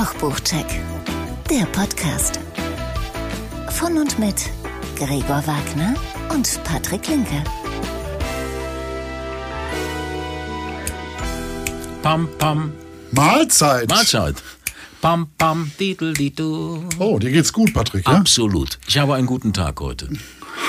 Kochbuchcheck, der Podcast. Von und mit Gregor Wagner und Patrick Linke. Pam, pam, Mahlzeit. Mahlzeit. Pam, pam, didel, didu. Oh, dir geht's gut, Patrick, ja? Absolut. Ich habe einen guten Tag heute.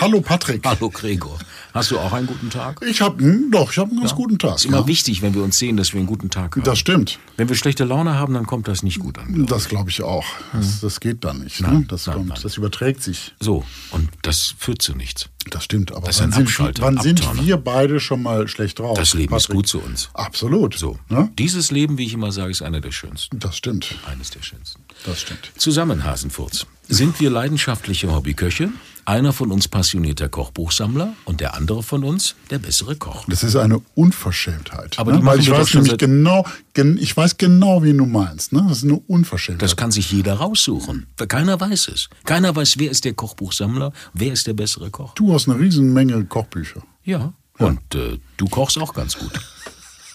Hallo, Patrick. Hallo Gregor. Hast du auch einen guten Tag? Ich habe, doch, ich habe einen ganz guten Tag. ist immer ja. wichtig, wenn wir uns sehen, dass wir einen guten Tag haben. Das stimmt. wenn wir schlechte Laune haben, dann kommt das nicht gut an. Das glaube ich auch. Das, das geht dann nicht. ne? Das, nein, kommt, nein. das überträgt sich. So, und das führt zu nichts. Das stimmt. Aber Das ist wann, ein sind, Abschalter, wann sind wir beide schon mal schlecht drauf? Das Leben ist Patrick? gut zu uns. Absolut. So, Ne? dieses Leben, wie ich immer sage, ist einer der schönsten. Das stimmt. Eines der schönsten. Das stimmt. Zusammen, Hasenfurz, sind wir leidenschaftliche Hobbyköche, einer von uns passionierter Kochbuchsammler und der andere von uns der bessere Koch. Das ist eine Unverschämtheit. Aber ne? Weil ich weiß nämlich genau, gen, ich weiß genau, wie du meinst. Ne? Das ist eine Unverschämtheit. Das kann sich jeder raussuchen. Keiner weiß es. Keiner weiß, wer ist der Kochbuchsammler, wer ist der bessere Koch. du hast eine riesen Menge Kochbücher. Ja. Und äh, du kochst auch ganz gut.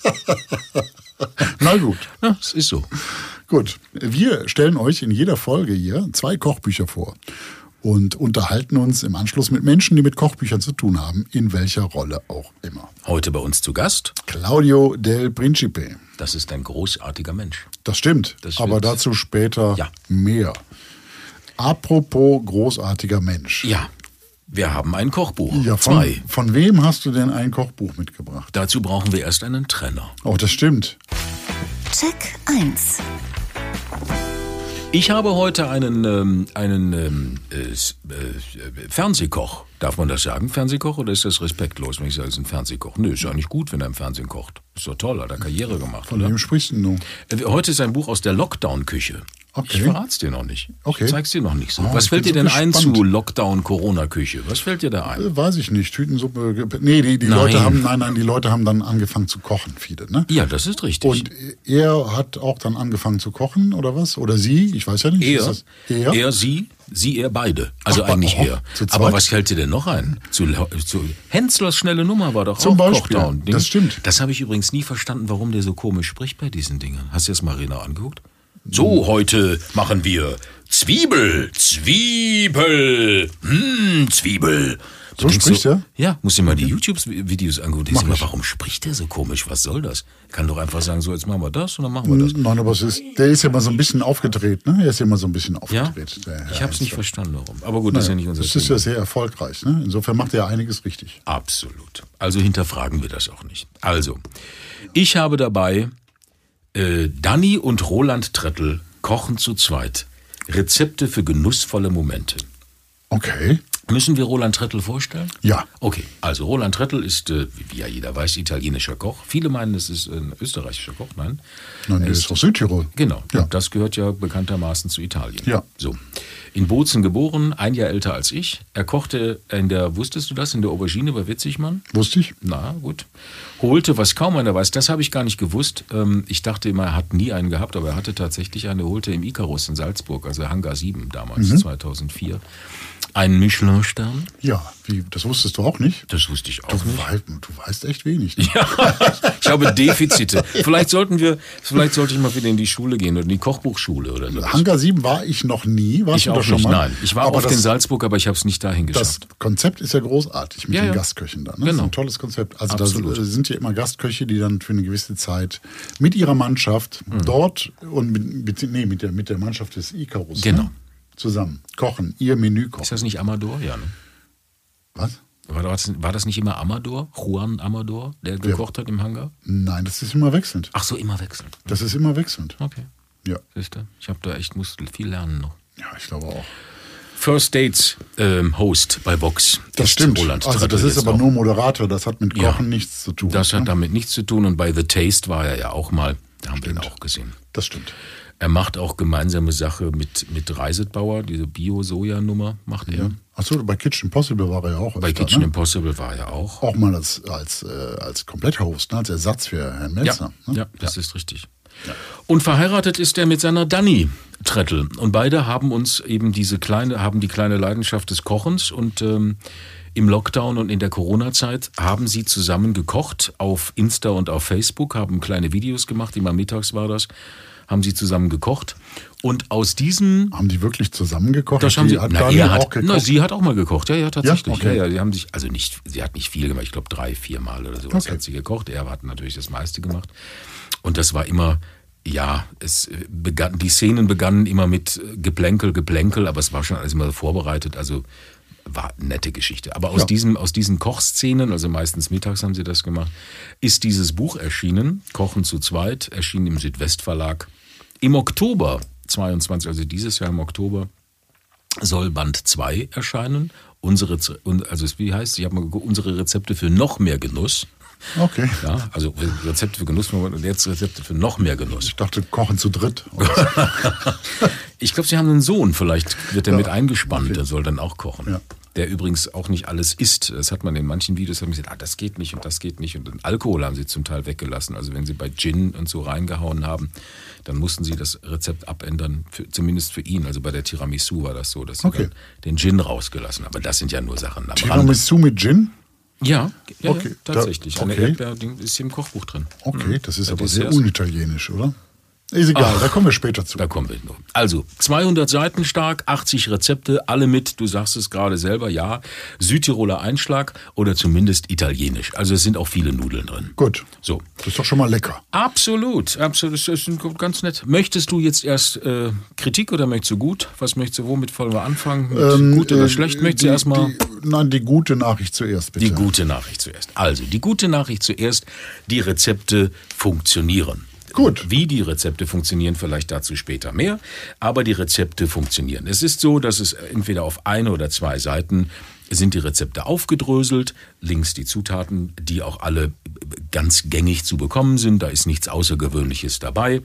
Na gut. Ja, es ist so. Gut, wir stellen euch in jeder Folge hier zwei Kochbücher vor und unterhalten uns im Anschluss mit Menschen, die mit Kochbüchern zu tun haben, in welcher Rolle auch immer. Heute bei uns zu Gast. Claudio del Principe. Das ist ein großartiger Mensch. Das stimmt, Das aber dazu später Ja. mehr. Apropos großartiger Mensch. Ja, wir haben ein Kochbuch. Ja, von, Zwei. von wem hast du denn ein Kochbuch mitgebracht? Dazu brauchen wir erst einen Trenner. Oh, das stimmt. Check 1. Ich habe heute einen, ähm, einen ähm, äh, äh, Fernsehkoch. Darf man das sagen, Fernsehkoch, oder ist das respektlos, wenn ich sage, es ist ein Fernsehkoch? Nö, ist ja eigentlich gut, wenn er im Fernsehen kocht. Ist doch toll, hat er Karriere gemacht, Von oder? wem sprichst du nun? Äh, Heute ist ein Buch aus der Lockdown-Küche. Okay. Ich verrat's dir noch nicht. Okay. Ich zeig's dir noch nicht so. Ah, Was fällt dir denn ein gespannt. zu Lockdown-Corona-Küche? Was fällt dir da ein? Äh, Weiß ich nicht. Tütensuppe. ge- Nee, die, die Nein. Leute haben, nein, nein, die Leute haben dann angefangen zu kochen, viele, ne? Ja, das ist richtig. Und er hat auch dann angefangen zu kochen, oder was? Oder sie? Ich weiß ja nicht. er, Ist das er? er, sie, sie, er, beide. Also Ach, eigentlich oh, er. Aber was fällt dir denn noch ein? Zu, zu Henslers schnelle Nummer war doch Zum auch Beispiel. Kochdown. Ding. Das stimmt. Das habe ich übrigens nie verstanden, warum der so komisch spricht bei diesen Dingen. Hast du das mal genau angeguckt? So, heute machen wir Zwiebel, Zwiebel, hm, Zwiebel. So spricht er? Ja, musst dir mal die YouTube-Videos angucken. Denkst du mal, warum spricht der so komisch? Was soll das? Kann doch einfach sagen, so, jetzt machen wir das und dann machen wir das. Nein, aber es ist, der ist ja mal so ein bisschen aufgedreht, ne? Er ist ja mal so ein bisschen Ja? aufgedreht. der Herr Ich habe es nicht verstanden, warum. Aber gut, das ist ja nicht unser Das ist Thema. ja sehr erfolgreich, ne? Insofern macht er einiges richtig. Absolut. Also hinterfragen wir das auch nicht. Also, ich habe dabei äh, Danny und Roland Trettel kochen zu zweit. Rezepte für genussvolle Momente. Okay. Müssen wir Roland Trettel vorstellen? Ja. Okay, also Roland Trettel ist, äh, wie ja jeder weiß, italienischer Koch. Viele meinen, es ist ein österreichischer Koch. Nein. Nein, Er ist aus Südtirol. Genau, Ja. das gehört ja bekanntermaßen zu Italien. Ja. So. In Bozen geboren, ein Jahr älter als ich. Er kochte in der, wusstest du das, in der Aubergine bei Witzigmann? Wusste ich? Na gut. Holte, was kaum einer weiß, das habe ich gar nicht gewusst. Ähm, ich dachte immer, er hat nie einen gehabt, aber er hatte tatsächlich eine, holte im Icarus in Salzburg, also Hangar 7 damals, Mhm. 2004. Einen Michelin-Stern. Ja. Wie, das wusstest du auch nicht? Das wusste ich auch Du, nicht. weißt, du weißt echt wenig. Ne? Ich habe Defizite. Vielleicht sollten wir, vielleicht sollte ich mal wieder in die Schule gehen oder in die Kochbuchschule oder so. Hangar 7 war ich noch nie. Warst Ich auch schon nicht, mal? nein. Ich war Aber oft das, in Salzburg, aber ich habe es nicht dahin Das geschafft. Konzept ist ja großartig mit Ja, den ja. Gastköchen da. Ne? Das Genau. ist ein tolles Konzept. Also Absolut. da sind ja immer Gastköche, die dann für eine gewisse Zeit mit ihrer Mannschaft Mhm. dort und mit, mit, nee, mit, der, mit der Mannschaft des Icarus Genau. ne? Zusammen kochen, ihr Menü Ist kochen. das nicht Amador? Ja, ne? Was? War das, war das nicht immer Amador? Juan Amador, der gekocht hat im Hangar? Nein, das ist immer wechselnd. Ach so, immer wechseln. Das ist immer wechselnd. Okay. Ja, Siehst du? Ich habe da echt, muss viel lernen noch. ja ich glaube auch. First Dates ähm, Host bei Vox. Das ist stimmt. Roland also das ist aber auch. nur Moderator. Das hat mit Kochen Ja. nichts zu tun. Das hat ne? damit nichts zu tun und bei The Taste war er ja auch mal. Da haben wir ihn Stimmt. auch gesehen. Das stimmt. Er macht auch gemeinsame Sache mit, mit Reisetbauer, diese Bio-Soja-Nummer macht er. Achso, bei Kitchen Impossible war er ja auch. Bei öfter, Kitchen ne? Impossible war er auch. Auch mal als, als, äh, als Kompletthost, ne? als Ersatz für Herrn Melzer. Ja, ne? ja das ist richtig. Und verheiratet ist er mit seiner Dani Trettel. Und beide haben uns eben diese kleine, haben die kleine Leidenschaft des Kochens und ähm, im Lockdown und in der Corona-Zeit haben sie zusammen gekocht auf Insta und auf Facebook, haben kleine Videos gemacht, immer mittags war das, haben sie zusammen gekocht. Und aus diesem Haben die wirklich zusammengekocht? das haben sie, hat na, er hat, auch gekocht? na, sie hat auch mal gekocht, ja, ja, tatsächlich. Ja, okay. ja, die haben sich, also nicht, sie hat nicht viel gemacht, ich glaube drei, vier Mal oder sowas Okay. hat sie gekocht. Er hat natürlich das meiste gemacht. Und das war immer, ja, es äh, begann, die Szenen begannen immer mit äh, Geplänkel, Geplänkel, aber es war schon alles immer vorbereitet, also war eine nette Geschichte. Aber aus, Ja. diesem, aus diesen Kochszenen, also meistens mittags haben sie das gemacht, ist dieses Buch erschienen, Kochen zu zweit, erschienen im Südwestverlag. Im Oktober 22, also dieses Jahr im Oktober, soll Band 2 erscheinen. Unsere, also wie heißt, ich habe mal geguckt, unsere Rezepte für noch mehr Genuss. Okay. Ja, also Rezepte für Genuss und jetzt Rezepte für noch mehr Genuss. Ich dachte, kochen zu dritt. Ich glaube, sie haben einen Sohn, vielleicht wird er mit eingespannt, okay. der soll dann auch kochen. Ja. Der übrigens auch nicht alles isst. Das hat man in manchen Videos haben gesagt, ah, das geht nicht und das geht nicht. Und den Alkohol haben sie zum Teil weggelassen. Also wenn sie bei Gin und so reingehauen haben, dann mussten sie das Rezept abändern, für, zumindest für ihn. Also bei der Tiramisu war das so, dass sie Okay. dann den Gin rausgelassen haben. Aber das sind ja nur Sachen am Rande. Tiramisu mit Gin? Ja, ja, Okay, ja da- tatsächlich. Eine okay. Erdbeer-Ding ist hier im Kochbuch drin. Okay, das ist Ja, aber sehr unitalienisch, oder? Ist egal, da kommen wir später zu. Da kommen wir noch. Also, 200 Seiten stark, 80 Rezepte, alle mit, du sagst es gerade selber, ja, Südtiroler Einschlag oder zumindest italienisch. Also es sind auch viele Nudeln drin. Gut. So. Das ist doch schon mal lecker. Absolut, absolut, das ist ganz nett. Möchtest du jetzt erst äh, Kritik oder möchtest du gut? Was möchtest du, womit wollen wir anfangen? Mit gut oder äh, schlecht? Möchtest die, du erstmal... Nein, die gute Nachricht zuerst, bitte. Die gute Nachricht zuerst. Also, die gute Nachricht zuerst, die Rezepte funktionieren. Gut. Wie die Rezepte funktionieren, vielleicht dazu später mehr, aber die Rezepte funktionieren. Es ist so, dass es entweder auf eine oder zwei Seiten sind die Rezepte aufgedröselt, links die Zutaten, die auch alle ganz gängig zu bekommen sind, da ist nichts Außergewöhnliches dabei.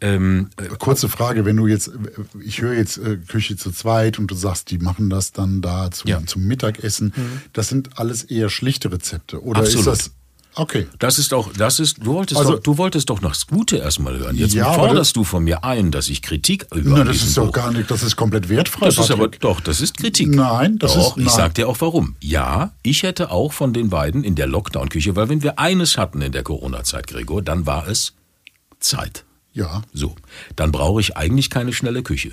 Ähm, Kurze Frage, wenn du jetzt, ich höre jetzt äh, Küche zu zweit und du sagst, die machen das dann da zum, Ja. Mhm. zum Mittagessen. Das sind alles eher schlichte Rezepte. Oder Absolut. ist das. Okay. Das ist auch, das ist, du wolltest, Also- doch, du wolltest doch noch das Gute erstmal hören. Jetzt Ja, forderst du von mir ein, dass ich Kritik über Na, das ist doch gar nicht, das ist komplett wertfrei. Das ist aber Patrick. doch, das ist Kritik. Nein, das doch, ist- Ich nein. sag dir auch warum. Ja, ich hätte auch von den beiden in der Lockdown-Küche, weil wenn wir eines hatten in der Corona-Zeit, Gregor, dann war es Zeit. Ja. So, dann brauche ich eigentlich keine schnelle Küche.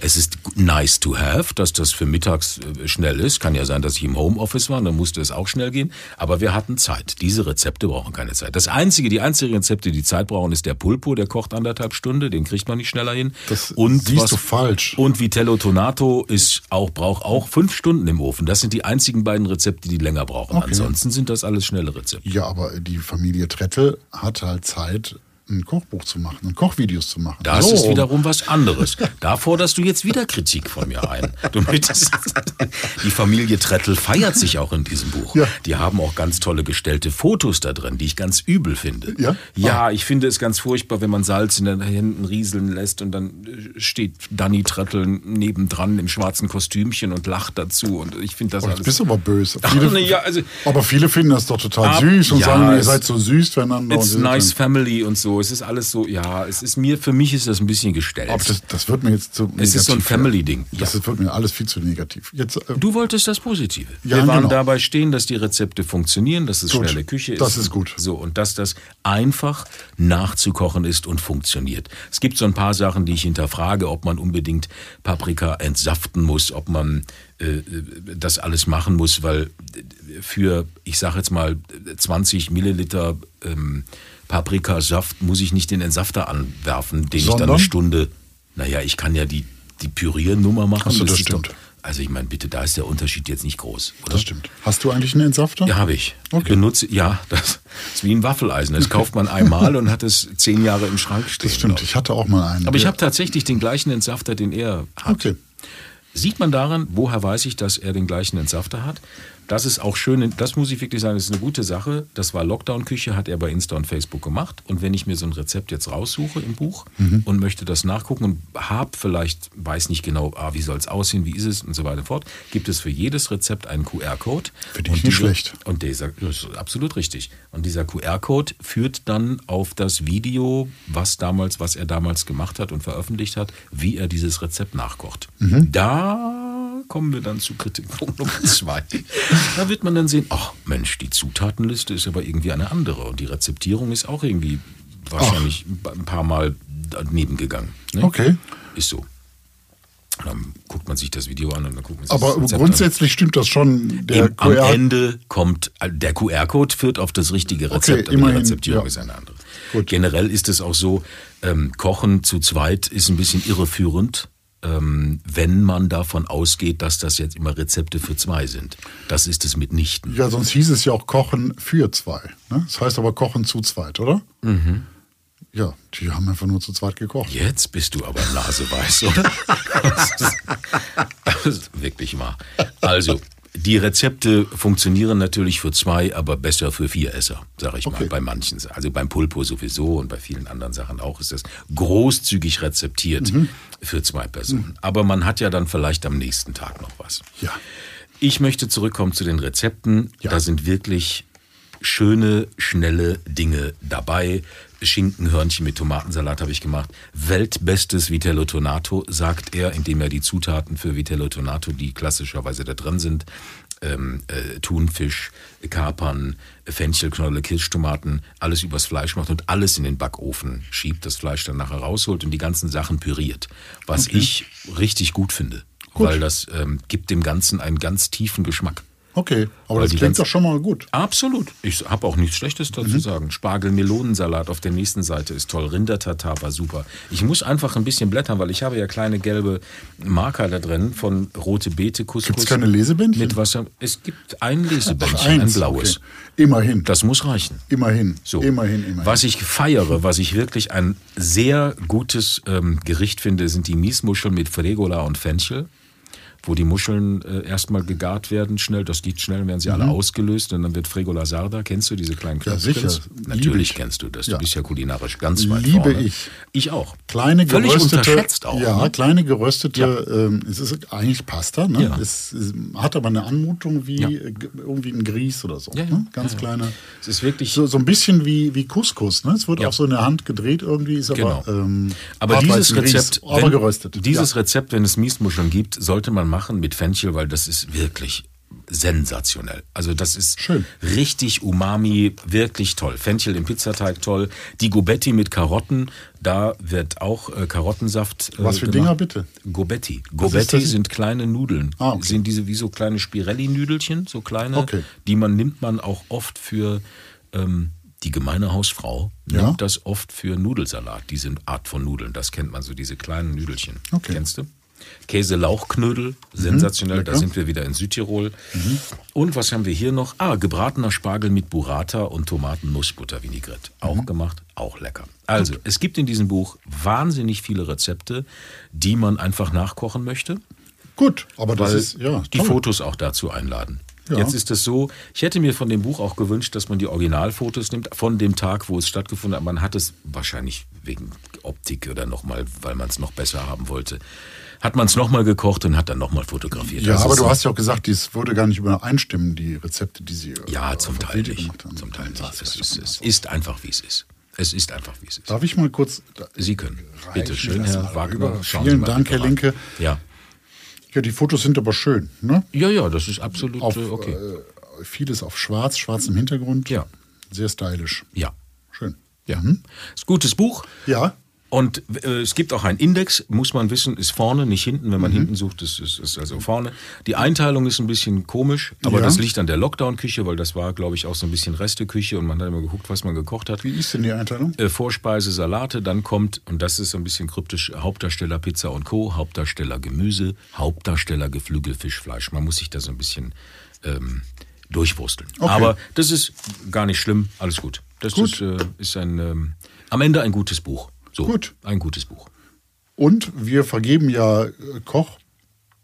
Es ist nice to have, dass das für mittags äh, schnell ist. Kann ja sein, dass ich im Homeoffice war, dann musste es auch schnell gehen. Aber wir hatten Zeit. Diese Rezepte brauchen keine Zeit. Das einzige, die einzigen Rezepte, die Zeit brauchen, ist der Pulpo, der kocht anderthalb Stunden, den kriegt man nicht schneller hin. Das siehst du falsch. Und Vitello Tonato ist auch, braucht auch fünf Stunden im Ofen. Das sind die einzigen beiden Rezepte, die länger brauchen. Okay. Ansonsten sind das alles schnelle Rezepte. Ja, aber die Familie Trettel hat halt Zeit, ein Kochbuch zu machen und Kochvideos zu machen. Das So. ist wiederum was anderes. Da forderst du jetzt wieder Kritik von mir ein. Du möchtest, die Familie Trettel feiert sich auch in diesem Buch. Ja. Die haben auch ganz tolle gestellte Fotos da drin, die ich ganz übel finde. Ja? Ja, ich finde es ganz furchtbar, wenn man Salz in den Händen rieseln lässt und dann äh, steht Danny Trettel nebendran im schwarzen Kostümchen und lacht dazu. Und ich finde das Oh, alles. jetzt bist du aber böse. Viele, ja, also- aber viele finden das doch total Ab- süß und ja, sagen, ihr seid so süß füreinander. It's und nice family und so. Es ist alles so, ja, es ist mir, für mich ist das ein bisschen gestellt. Aber das, das wird mir jetzt zu Es ist so ein negativ. Family-Ding. Das wird mir alles viel zu negativ. Jetzt, äh, Du wolltest das Positive. Ja, Wir waren genau. dabei stehen, dass die Rezepte funktionieren, dass es Gut. schnelle Küche ist. Das ist gut. So, und dass das einfach nachzukochen ist und funktioniert. Es gibt so ein paar Sachen, die ich hinterfrage, ob man unbedingt Paprika entsaften muss, ob man äh, das alles machen muss, weil für, ich sage jetzt mal, 20 Milliliter ähm, Paprikasaft muss ich nicht den Entsafter anwerfen, den ich dann Sondern? eine Stunde, naja, ich kann ja die, die Püriernummer machen. Ach so, das ist stimmt. Doch, also ich meine, bitte, da ist der Unterschied jetzt nicht groß, oder? das stimmt. Hast du eigentlich einen Entsafter? Ja, habe ich. Okay. Benutze, ja, das ist wie ein Waffeleisen. Das kauft man einmal und hat es zehn Jahre im Schrank stehen. Das stimmt. ich. Hatte auch mal einen. Aber ich habe tatsächlich den gleichen Entsafter, den er hat. Okay. Sieht man daran, woher weiß ich, dass er den gleichen Entsafter hat? Das ist auch schön, das muss ich wirklich sagen, das ist eine gute Sache. Das war Lockdown-Küche, hat er bei Insta und Facebook gemacht. Und wenn ich mir so ein Rezept jetzt raussuche im Buch Mhm. und möchte das nachgucken und habe vielleicht, weiß nicht genau, ah, wie soll es aussehen, wie ist es und so weiter und fort, gibt es für jedes Rezept einen QR-Code. Finde ich Und nicht schlecht. Und dieser, das ist absolut richtig. Und dieser QR-Code führt dann auf das Video, was damals, was er damals gemacht hat und veröffentlicht hat, wie er dieses Rezept nachkocht. Mhm. Da kommen wir dann zu Kritikpunkt Nummer zwei. Da wird man dann sehen, ach Mensch, die Zutatenliste ist aber irgendwie eine andere und die Rezeptierung ist auch irgendwie wahrscheinlich ein paar Mal daneben gegangen. Ne? Okay. Ist so. Dann guckt man sich das Video an und dann guckt man sich Aber das Rezept an. grundsätzlich stimmt das schon. Im, am Ende kommt, äh, der QR-Code führt auf das richtige Rezept, aber immerhin, die Rezeptierung ja. ist eine andere. Gut. Generell ist es auch so, ähm, Kochen zu zweit ist ein bisschen irreführend, ähm, wenn man davon ausgeht, dass das jetzt immer Rezepte für zwei sind. Das ist es mitnichten. Ja, sonst hieß es ja auch Kochen für zwei. Ne? Das heißt aber Kochen zu zweit, oder? Mhm. Ja, die haben einfach nur zu zweit gekocht. Jetzt bist du aber naseweiß, oder? das, ist, das ist wirklich wahr. Also, die Rezepte funktionieren natürlich für zwei, aber besser für vier Esser, sage ich Okay. mal, bei manchen. Also beim Pulpo sowieso und bei vielen anderen Sachen auch ist das großzügig rezeptiert Mhm. für zwei Personen. Aber man hat ja dann vielleicht am nächsten Tag noch was. Ja. Ich möchte zurückkommen zu den Rezepten. Ja. Da sind wirklich schöne, schnelle Dinge dabei. Schinkenhörnchen mit Tomatensalat habe ich gemacht. Weltbestes Vitello Tonato, sagt er, indem er die Zutaten für Vitello Tonato, die klassischerweise da drin sind, ähm, äh, Thunfisch, Kapern, Fenchelknolle, Kirschtomaten, alles übers Fleisch macht und alles in den Backofen schiebt, das Fleisch dann nachher rausholt und die ganzen Sachen püriert. Was ich richtig gut finde, Gut. weil das ähm, gibt dem Ganzen einen ganz tiefen Geschmack. Okay, aber das klingt doch schon mal gut. Absolut. Ich habe auch nichts Schlechtes dazu Mhm. sagen. Spargel-Melonensalat auf der nächsten Seite ist toll. Rindertatar war super. Ich muss einfach ein bisschen blättern, weil ich habe ja kleine gelbe Marker da drin von rote Beete, Couscous. Gibt's keine Lesebändchen? Mit Wasser. Es gibt ein Lesebändchen, Ach, ein blaues. Okay. Immerhin. Das muss reichen. immerhin. So. Immerhin, immerhin. Was ich feiere, was ich wirklich ein sehr gutes ähm, Gericht finde, sind die Miesmuscheln mit Fregola und Fenchel. Wo die Muscheln äh, erstmal gegart werden, schnell, das geht schnell, dann werden sie alle ausgelöst und dann wird Fregola Sarda. Kennst du diese kleinen Mhm. Ja, Knöpfchen? sicher. Natürlich ich. kennst du das. Ja. Du bist ja kulinarisch ganz weit Liebe vorne. ich. Ich auch. Kleine Völlig geröstete, unterschätzt auch. ja, ne? kleine geröstete, Ja. ähm, es ist eigentlich Pasta, ne? Ja. Es, es hat aber eine Anmutung wie Ja. äh, irgendwie ein Grieß oder so. Ja, ja. Ne? Ganz Ja, ja. kleine. Es ist wirklich So, so ein bisschen wie, wie Couscous, ne? Es wird Ja. auch so in der Hand gedreht irgendwie, ist aber, Genau. ähm, Aber dieses Rezept, aber wenn, geröstet. Dieses ja. Rezept, wenn es Miesmuscheln gibt, sollte man machen mit Fenchel, weil das ist wirklich sensationell. Also das ist Schön. richtig Umami, wirklich toll. Fenchel im Pizzateig toll. Die Gobetti mit Karotten, da wird auch äh, Karottensaft. Äh, Was für gemacht. Dinger bitte? Gobetti. Gobetti sind kleine Nudeln. Ah, okay. Sind diese wie so kleine Spirelli-Nüdelchen, so kleine, Okay. die man nimmt man auch oft für ähm, die gemeine Hausfrau Ja. nimmt das oft für Nudelsalat, diese Art von Nudeln. Das kennt man so, diese kleinen Nüdelchen. Okay. Kennst du? Käse-Lauchknödel, sensationell, da lecker. sind wir wieder in Südtirol. Und was haben wir hier noch? Ah, gebratener Spargel mit Burrata und Tomaten-Nussbutter-Vinaigrette. Auch Mhm. gemacht, auch lecker. Also, es gibt in diesem Buch wahnsinnig viele Rezepte, die man einfach nachkochen möchte Gut, aber das ist, ja, die toll. Fotos auch dazu einladen. Ja. Jetzt ist es so, ich hätte mir von dem Buch auch gewünscht, dass man die Originalfotos nimmt von dem Tag, wo es stattgefunden hat. Man hat es wahrscheinlich wegen Optik oder nochmal, weil man es noch besser haben wollte, hat man es nochmal gekocht und hat dann nochmal fotografiert. Ja, Das aber ist du hast ja auch gesagt, dies würde gar nicht übereinstimmen, die Rezepte, die sie Ja, äh, zum Teil nicht. gemacht haben. Zum Teil nicht. Das Es ist ist, schon es ist einfach, wie es ist. Es ist einfach, wie es ist. Darf ich mal kurz. Sie können. Bitte schön, Herr mal Wagner. Vielen Dank, Herr. Linke. Ja. Ja, die Fotos sind aber schön. Ne? Ja, ja, das ist absolut Auf, äh, okay. äh, vieles auf schwarz, schwarz im Hintergrund. Ja. Sehr stylisch. Ja. Schön. Ja. Ist ein gutes Buch. Ja, Und äh, es gibt auch einen Index, muss man wissen, ist vorne, nicht hinten. Mhm. Wenn man hinten sucht, ist, ist, ist also vorne. Die Einteilung ist ein bisschen komisch, aber Ja. das liegt an der Lockdown-Küche, weil das war, glaube ich, auch so ein bisschen Resteküche und man hat immer geguckt, was man gekocht hat. wie ist denn die Einteilung? Äh, Vorspeise, Salate, dann kommt, und das ist so ein bisschen kryptisch, Hauptdarsteller Pizza und Co., Hauptdarsteller Gemüse, Hauptdarsteller Geflügelfisch, Fleisch. Man muss sich da so ein bisschen ähm, durchwursteln. Okay. Aber das ist gar nicht schlimm, alles gut. Das Gut. Ist, äh, ist ein, ähm, am Ende ein gutes Buch. So, Gut. Ein gutes Buch. Und wir vergeben ja äh, Kochpots,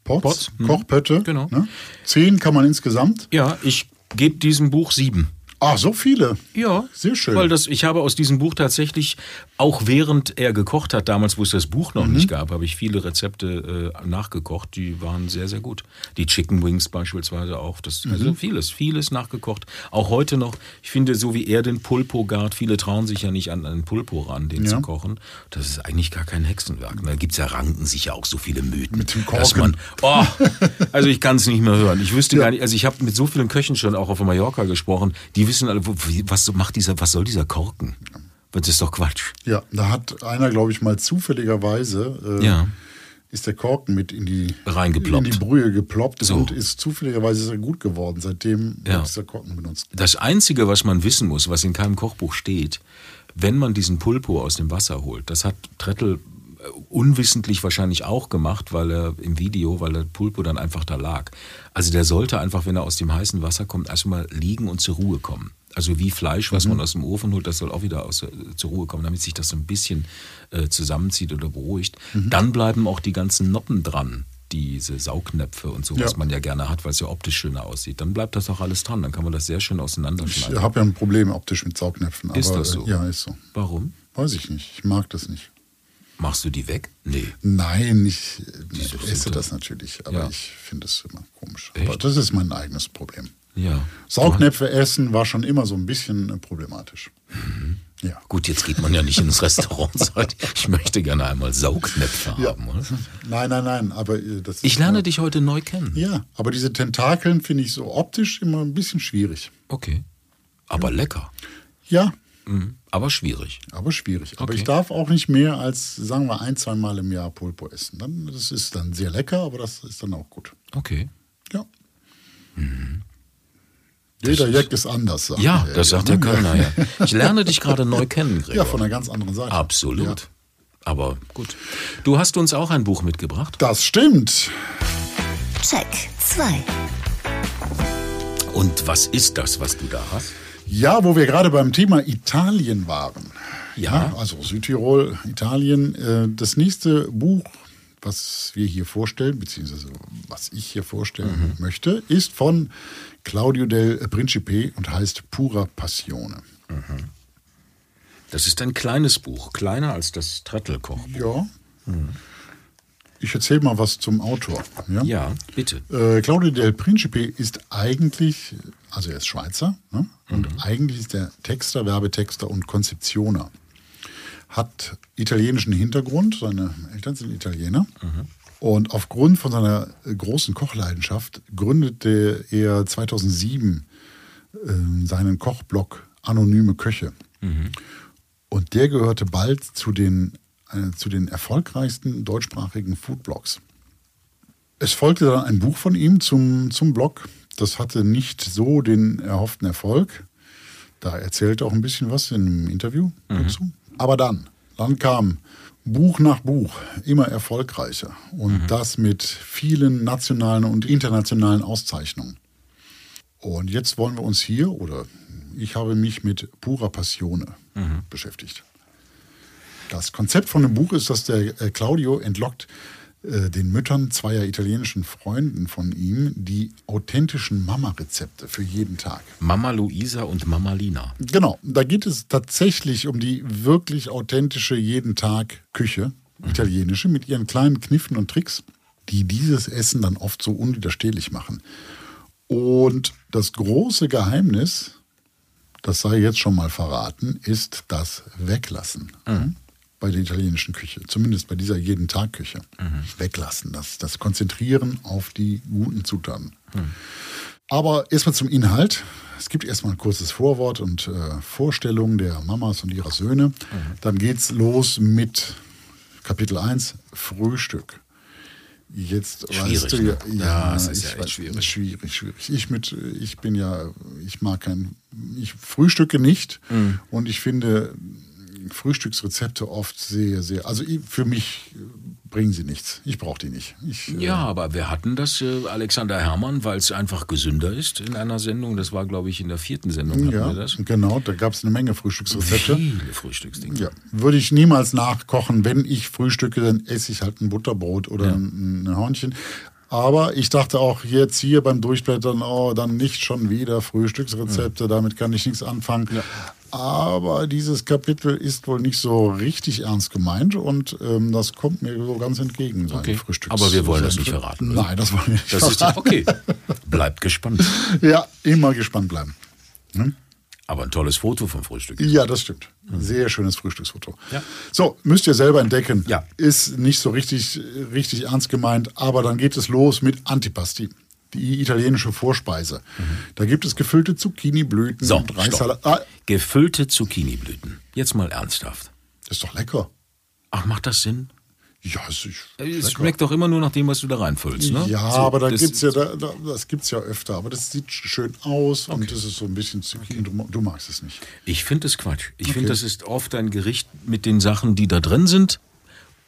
Pots, mhm. Kochpötte. Genau. Ne? Zehn kann man insgesamt. Ja, ich gebe diesem Buch sieben. Ah, so viele. Ja, Sehr schön. Weil das, ich habe aus diesem Buch tatsächlich, auch während er gekocht hat, damals, wo es das Buch noch Mhm. nicht gab, habe ich viele Rezepte äh, nachgekocht, die waren sehr, sehr gut. Die Chicken Wings beispielsweise auch. Das, Mhm. Also vieles, vieles nachgekocht. Auch heute noch, ich finde, so wie er den Pulpo gart, viele trauen sich ja nicht an einen Pulpo ran, den Ja. zu kochen. Das ist eigentlich gar kein Hexenwerk. Da gibt's ja ranken sich ja auch so viele Mythen. Mit dem dass Korken. man, oh, also ich kann es nicht mehr hören. Ich wüsste gar nicht, also ich habe mit so vielen Köchen schon auch auf Mallorca gesprochen, die wissen alle, was macht dieser, was soll dieser Korken? Das ist doch Quatsch. Ja, da hat einer, glaube ich, mal zufälligerweise äh, Ja. ist der Korken mit in die, Reingeploppt. in die Brühe geploppt So. und ist zufälligerweise er gut geworden. Seitdem Ja. wird dieser Korken benutzt. Das Einzige, was man wissen muss, was in keinem Kochbuch steht, wenn man diesen Pulpo aus dem Wasser holt, das hat Trettel äh, unwissentlich wahrscheinlich auch gemacht, weil er im Video, weil der Pulpo dann einfach da lag. Also der sollte einfach, wenn er aus dem heißen Wasser kommt, erstmal liegen und zur Ruhe kommen. Also wie Fleisch, was man aus dem Ofen holt, das soll auch wieder aus, äh, zur Ruhe kommen, damit sich das so ein bisschen äh, zusammenzieht oder beruhigt. Dann bleiben auch die ganzen Noppen dran, diese Saugnäpfe und so, was Ja. man ja gerne hat, weil es ja optisch schöner aussieht. Dann bleibt das auch alles dran, dann kann man das sehr schön Ich auseinanderschneiden. habe ja ein Problem optisch mit Saugnäpfen. Ist aber, das so? Ja, ist so. Warum? Weiß ich nicht. Ich mag das nicht. Machst du die weg? Nee. Nein, ich ist äh, esse das natürlich, aber Ja. ich finde es immer komisch. Echt? Aber das ist mein eigenes Problem. Ja. Saugnäpfe essen war schon immer so ein bisschen äh, problematisch. Mhm. Ja. Gut, jetzt geht man ja nicht ins Restaurant und sagt, ich möchte gerne einmal Saugnäpfe Ja. haben. Oder? Nein, nein, nein, aber äh, das Ich lerne dich heute neu kennen. Ja, aber diese Tentakeln finde ich so optisch immer ein bisschen schwierig. Okay. Aber lecker. Ja, Mhm. Aber schwierig. aber schwierig. Aber Okay. ich darf auch nicht mehr als, sagen wir, ein, zwei Mal im Jahr Pulpo essen. Dann, das ist dann sehr lecker, aber das ist dann auch gut. Okay. Ja. Jeder Jack ist anders. sagt Mhm. Ja, das sagt der ne? Kölner, ja. Ich lerne dich gerade neu kennen, Gregor. Ja, von einer ganz anderen Seite. Absolut. Ja. Aber gut. Du hast uns auch ein Buch mitgebracht. Das stimmt. Check 2. Und was ist das, was du da hast? Ja, wo wir gerade beim Thema Italien waren. Ja. also Südtirol, Italien. Äh, Das nächste Buch, was wir hier vorstellen, beziehungsweise was ich hier vorstellen möchte, ist von Claudio del Principe und heißt Pura Passione. Das ist ein kleines Buch, kleiner als das Trettelkochbuch. Ja. Ich erzähle mal was zum Autor. Ja. Ja, bitte. Äh, Claudio del Principe ist eigentlich, also er ist Schweizer, ne? und eigentlich ist er Texter, Werbetexter und Konzeptioner. Hat italienischen Hintergrund, seine Eltern sind Italiener. Und aufgrund von seiner großen Kochleidenschaft gründete er 2007 äh, seinen Kochblog Anonyme Köche. Und der gehörte bald zu den, äh, zu den erfolgreichsten deutschsprachigen Foodblogs. Es folgte dann ein Buch von ihm zum, zum Blog. Das hatte nicht so den erhofften Erfolg. Da erzählte auch ein bisschen was in einem Interview dazu. Aber dann, dann kam Buch nach Buch immer erfolgreicher. Und das mit vielen nationalen und internationalen Auszeichnungen. Und jetzt wollen wir uns hier, oder ich habe mich mit purer Passione beschäftigt. Das Konzept von dem Buch ist, dass der äh, Claudio entlockt den Müttern zweier italienischen Freunden von ihm die authentischen Mama-Rezepte für jeden Tag. Mama Luisa und Mama Lina. Genau, da geht es tatsächlich um die wirklich authentische jeden Tag Küche, italienische, mit ihren kleinen Kniffen und Tricks, die dieses Essen dann oft so unwiderstehlich machen. Und das große Geheimnis, das sei jetzt schon mal verraten, ist das Weglassen bei der italienischen Küche. Zumindest bei dieser jeden Tag Küche. Weglassen, das, das Konzentrieren auf die guten Zutaten. Aber erstmal zum Inhalt. Es gibt erstmal ein kurzes Vorwort und äh, Vorstellung der Mamas und ihrer Söhne. Dann geht's los mit Kapitel 1, Frühstück. Jetzt Schwierig, weißt du ne? ja, Ja, es ist ja weiß, schwierig. schwierig, schwierig. Ich mit, ich bin ja, ich mag kein, ich frühstücke nicht Mhm. und ich finde Frühstücksrezepte oft sehr, sehr, also für mich bringen sie nichts. Ich brauche die nicht. Ich, äh, Ja, aber wir hatten das, äh, Alexander Herrmann, weil es einfach gesünder ist in einer Sendung. Das war, glaube ich, in der vierten Sendung hatten ja, wir das. genau, da gab es eine Menge Frühstücksrezepte. Viele Frühstücksdinge. Ja, würde ich niemals nachkochen. Wenn ich frühstücke, dann esse ich halt ein Butterbrot oder ein, ein Hörnchen. Aber ich dachte auch jetzt hier beim Durchblättern, oh, dann nicht schon wieder Frühstücksrezepte, damit kann ich nichts anfangen. Aber dieses Kapitel ist wohl nicht so richtig ernst gemeint und ähm, das kommt mir so ganz entgegen. seine Okay. Frühstücks- Aber wir wollen das nicht verraten, oder? Nein, das wollen wir nicht Das ist verraten. okay. Bleibt gespannt. Ja, immer gespannt bleiben. Hm? Aber ein tolles Foto vom Frühstück. Ja, das stimmt. Sehr schönes Frühstücksfoto. Ja. So, müsst ihr selber entdecken. Ja. Ist nicht so richtig, richtig ernst gemeint, aber dann geht es los mit Antipasti. die italienische Vorspeise. Da gibt es gefüllte Zucchiniblüten So, und stopp. Reissalat. Ah, Gefüllte Zucchiniblüten. Jetzt mal ernsthaft. ist doch lecker. Ach, macht das Sinn? Ja, es ist Es schmeckt doch immer nur nach dem, was du da reinfüllst, ne? Ja, So, aber da das- gibt's ja, da, da, das gibt's ja öfter. Aber das sieht schön aus und das ist so ein bisschen Zucchini. Du, du magst es nicht. Ich finde es Quatsch. Ich Okay. finde, das ist oft ein Gericht mit den Sachen, die da drin sind.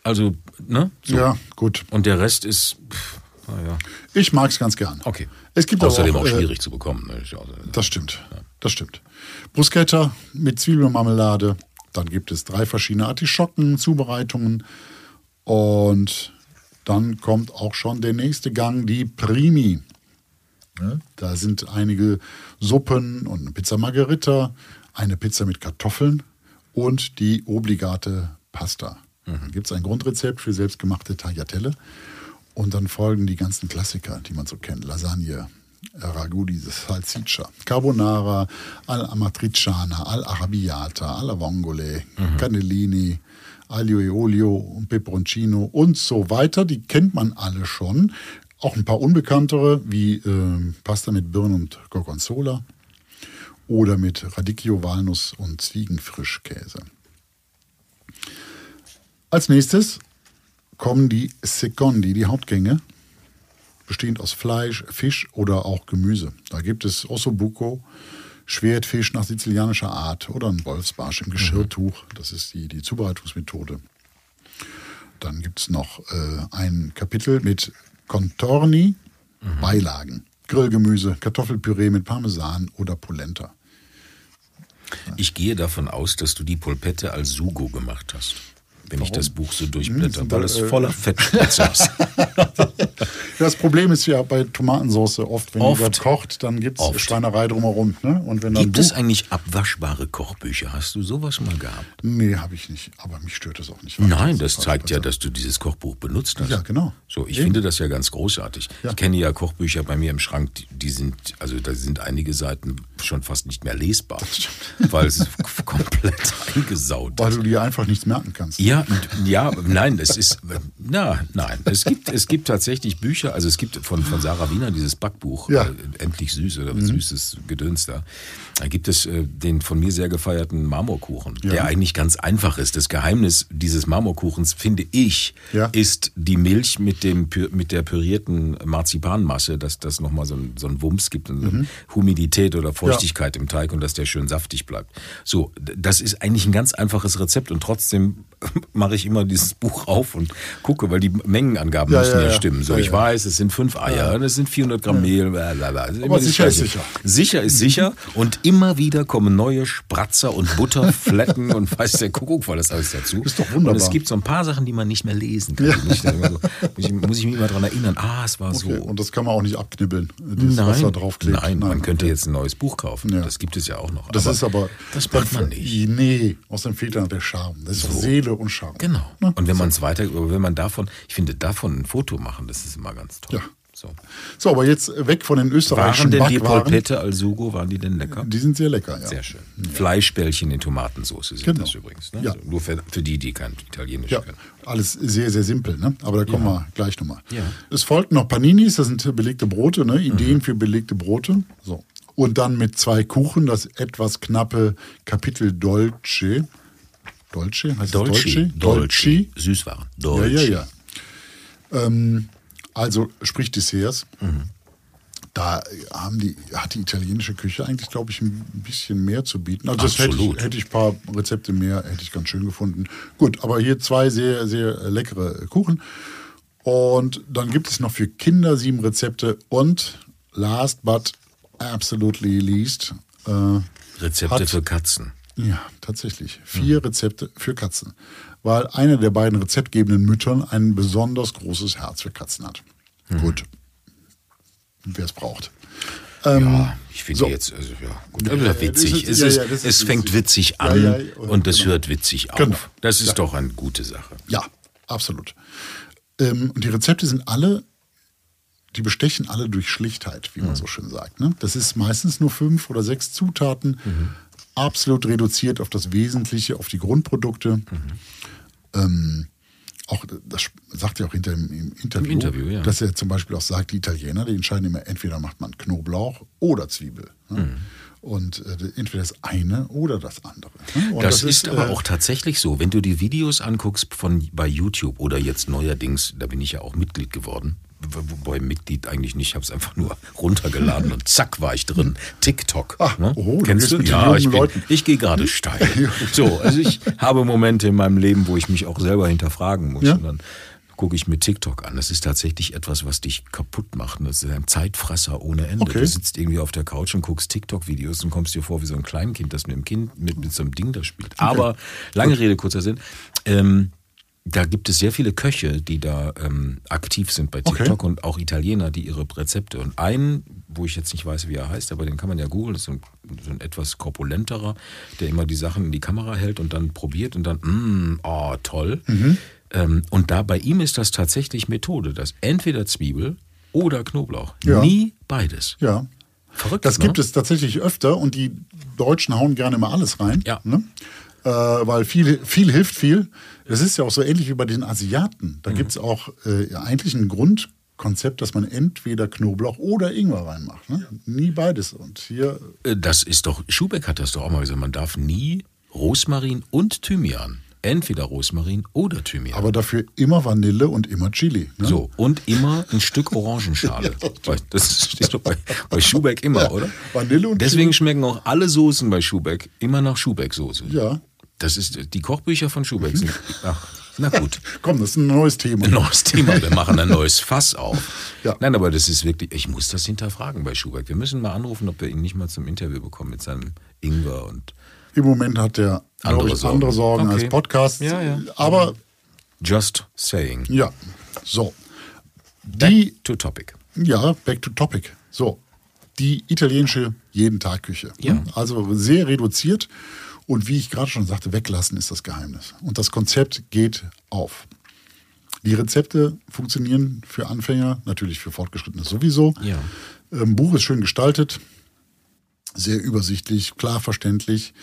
Also, ne? So. Ja, gut. Und der Rest ist, pff, naja, Ich mag es ganz gern. okay. Es gibt Außerdem auch, auch, äh, schwierig zu bekommen. Ne? Ja Das stimmt. Das stimmt. Bruschetta mit Zwiebelmarmelade. Dann gibt es drei verschiedene Artischocken, Zubereitungen. Und dann kommt auch schon der nächste Gang, die Primi. Ne? Da sind einige Suppen und eine Pizza Margherita, eine Pizza mit Kartoffeln und die obligate Pasta. Dann gibt es ein Grundrezept für selbstgemachte Tagliatelle. Und dann folgen die ganzen Klassiker, die man so kennt. Lasagne, Ragu di Salsiccia, Carbonara, Al-Amatriciana, Al-Arabiata, alla Vongole, Cannellini, Aglio e Olio und Peperoncino und so weiter. Die kennt man alle schon. Auch ein paar unbekanntere, wie äh, Pasta mit Birnen und Gorgonzola oder mit Radicchio, Walnuss und Ziegenfrischkäse. Als nächstes kommen die Secondi, die Hauptgänge, bestehend aus Fleisch, Fisch oder auch Gemüse. Da gibt es Ossobuco, Schwertfisch nach sizilianischer Art oder ein Wolfsbarsch im Geschirrtuch. Das ist die, die Zubereitungsmethode. Dann gibt es noch äh, ein Kapitel mit Contorni, Beilagen. Grillgemüse, Kartoffelpüree mit Parmesan oder Polenta. Ich gehe davon aus, dass du die Polpette als Sugo gemacht hast. Wenn ich das Buch so durchblätter, Hm, weil es äh, voller Fettspritze ist. Das Problem ist ja bei Tomatensauce oft, wenn Oft. die kocht, dann gibt es. Schweinerei drumherum. Ne? Und wenn Gibt es Buch- eigentlich abwaschbare Kochbücher? Hast du sowas mal gehabt? Nee, habe ich nicht. Aber mich stört das auch nicht. Nein, das ist zeigt ja, besser. dass du dieses Kochbuch benutzt hast. Ja, genau. So, ich Eben. finde das ja ganz großartig. Ja. Ich kenne ja Kochbücher bei mir im Schrank, die, die sind, also da sind einige Seiten schon fast nicht mehr lesbar, weil es komplett eingesaut Weil ist. du dir einfach nichts merken kannst. Ja, und- ja, nein, es ist, na, nein, es gibt, es gibt tatsächlich Bücher, also es gibt von, von Sarah Wiener dieses Backbuch, Ja. äh, Endlich Süß oder süßes Gedöns da. Da gibt es äh, den von mir sehr gefeierten Marmorkuchen, der eigentlich ganz einfach ist. Das Geheimnis dieses Marmorkuchens, finde ich, Ja. ist die Milch mit, dem, mit der pürierten Marzipanmasse, dass das nochmal so ein, so ein Wumms gibt und so Mhm. Humidität oder Feuchtigkeit im Teig und dass der schön saftig bleibt. So, das ist eigentlich ein ganz einfaches Rezept und trotzdem mache ich immer dieses Buch auf und gucke, weil die Mengenangaben Ja, müssen ja, ja, stimmen. So, Ja, ich weiß, es sind fünf Eier, es sind 400 Gramm Mehl, blablabla. Immer das sicher ist sicher. Sicher ist sicher und immer wieder kommen neue Spratzer und Butterflecken und weiß der Kuckuck weil das alles dazu. Ist doch wunderbar. Und es gibt so ein paar Sachen, die man nicht mehr lesen kann. Immer so, muss, ich, muss ich mich immer daran erinnern, ah, es war Okay. so. Und das kann man auch nicht abknibbeln, das, was da draufklebt. nein, man könnte okay. jetzt ein neues Buch kaufen. Das gibt es ja auch noch. Das ist aber. Das macht man nicht. Nee, aus dem fehlt dann der Charme. Das ist Seele und Charme. Genau. Ne? Und wenn man es weiter, wenn man davon, ich finde, davon ein Foto machen, das ist immer ganz toll. Ja. So. So, aber jetzt weg von den österreichischen Waren denn die. Polpette al Sugo, waren die denn lecker? Die sind sehr lecker, ja. Sehr schön. Fleischbällchen in Tomatensauce sind Genau. das übrigens. Ne? Ja. Also nur für, für die, die kein Italienisch Ja, können. alles sehr, sehr simpel, ne? aber da kommen wir gleich nochmal. Ja. Es folgten noch Paninis, das sind belegte Brote, ne? Mhm. Ideen für belegte Brote. So. Und dann mit zwei Kuchen das etwas knappe Kapitel Dolce. Dolce? Heißt Dolce. Dolce? Dolce. Süßwaren. Ja, Dolce. ja, ja. Ähm, also sprich Desserts. Mhm. Da haben die, hat die italienische Küche eigentlich, glaube ich, ein bisschen mehr zu bieten. Also das hätte ich, Absolut. hätte ich ein paar Rezepte mehr, hätte ich ganz schön gefunden. Gut, aber hier zwei sehr, sehr leckere Kuchen. Und dann gibt es noch für Kinder sieben Rezepte und last but absolutely least, äh, Rezepte Hat- für Katzen. Ja, tatsächlich. Vier Rezepte für Katzen. Weil eine der beiden rezeptgebenden Müttern ein besonders großes Herz für Katzen hat. Gut. Wer es braucht. Ähm, Ja, ich finde so. jetzt, also, ja, gut, aber das witzig. ist- es ja, ja, das ist es fängt witzig. an ja, und, und es genau. hört witzig auf. Genau. Das ist doch eine gute Sache. Ja, absolut. Ähm, und die Rezepte sind alle, die bestechen alle durch Schlichtheit, wie man so schön sagt. Ne? Das ist meistens nur fünf oder sechs Zutaten, absolut reduziert auf das Wesentliche, auf die Grundprodukte. Ähm, auch, das sagt er auch hinter im, im Interview, Interview, ja. dass er zum Beispiel auch sagt, die Italiener, die entscheiden immer, entweder macht man Knoblauch oder Zwiebel. Ne? Mhm. Und äh, entweder das eine oder das andere. Ne? Und Das, ist, aber äh, auch tatsächlich so. Wenn du die Videos anguckst von bei YouTube oder jetzt neuerdings, da bin ich ja auch Mitglied geworden. Wo- Wobei Mitglied eigentlich nicht, ich habe es einfach nur runtergeladen und zack war ich drin. TikTok. Ah, ne? oh, Kennst du? Ja, ich, bin, ich gehe gerade steil. So, also ich habe Momente in meinem Leben, wo ich mich auch selber hinterfragen muss. Ja. Und dann gucke ich mir TikTok an. Das ist tatsächlich etwas, was dich kaputt macht. Das ist ein Zeitfresser ohne Ende. Okay. Du sitzt irgendwie auf der Couch und guckst TikTok-Videos und kommst dir vor wie so ein Kleinkind, das mit dem Kind mit, mit so einem Ding da spielt. Aber lange Rede, kurzer Sinn. Ähm, da gibt es sehr viele Köche, die da ähm, aktiv sind bei Okay. TikTok und auch Italiener, die ihre Rezepte. Und einen, wo ich jetzt nicht weiß, wie er heißt, aber den kann man ja googeln, das ist so ein, so ein etwas korpulenterer, der immer die Sachen in die Kamera hält und dann probiert und dann, mm, oh, toll. Mhm. Ähm, und da bei ihm ist das tatsächlich Methode, dass entweder Zwiebel oder Knoblauch. Ja. Nie beides. Ja. Verrückt. Das ne? gibt es tatsächlich öfter und die Deutschen hauen gerne mal alles rein. Ja. Ne? Äh, weil viel, viel hilft viel. Das ist ja auch so ähnlich wie bei den Asiaten. Mhm. Da gibt es auch äh, eigentlich ein Grundkonzept, dass man entweder Knoblauch oder Ingwer reinmacht. Ne? Nie beides. Und hier, Äh, Das ist doch, Schubeck hat das doch auch mal gesagt, man darf nie Rosmarin und Thymian. Entweder Rosmarin oder Thymian. aber dafür immer Vanille und immer Chili. Ne? So, und immer ein Stück Orangenschale. Weil das steht doch bei, bei Schubeck immer, Ja, oder? Vanille und Deswegen Chili. schmecken auch alle Soßen bei Schubeck immer nach Schubeck-Soße. Ja. Das ist, die Kochbücher von Schubeck sind, ach, na gut. Komm, das ist ein neues Thema. Ein neues Thema, wir machen ein neues Fass auf. Ja. Nein, aber das ist wirklich, ich muss das hinterfragen bei Schubeck. Wir müssen mal anrufen, ob wir ihn nicht mal zum Interview bekommen mit seinem Ingwer und Im Moment hat der Andere ich, Sorgen. andere Sorgen Okay. als Podcast. Ja, ja. Aber Just Saying. ja, so. Back Die to topic. Ja, back to topic. So, die italienische Jeden-Tag-Küche. Ja. Also sehr reduziert und wie ich gerade schon sagte, weglassen ist das Geheimnis. Und das Konzept geht auf. Die Rezepte funktionieren für Anfänger, natürlich für Fortgeschrittene sowieso. Ja. Ähm, Buch ist schön gestaltet, sehr übersichtlich, klar verständlich.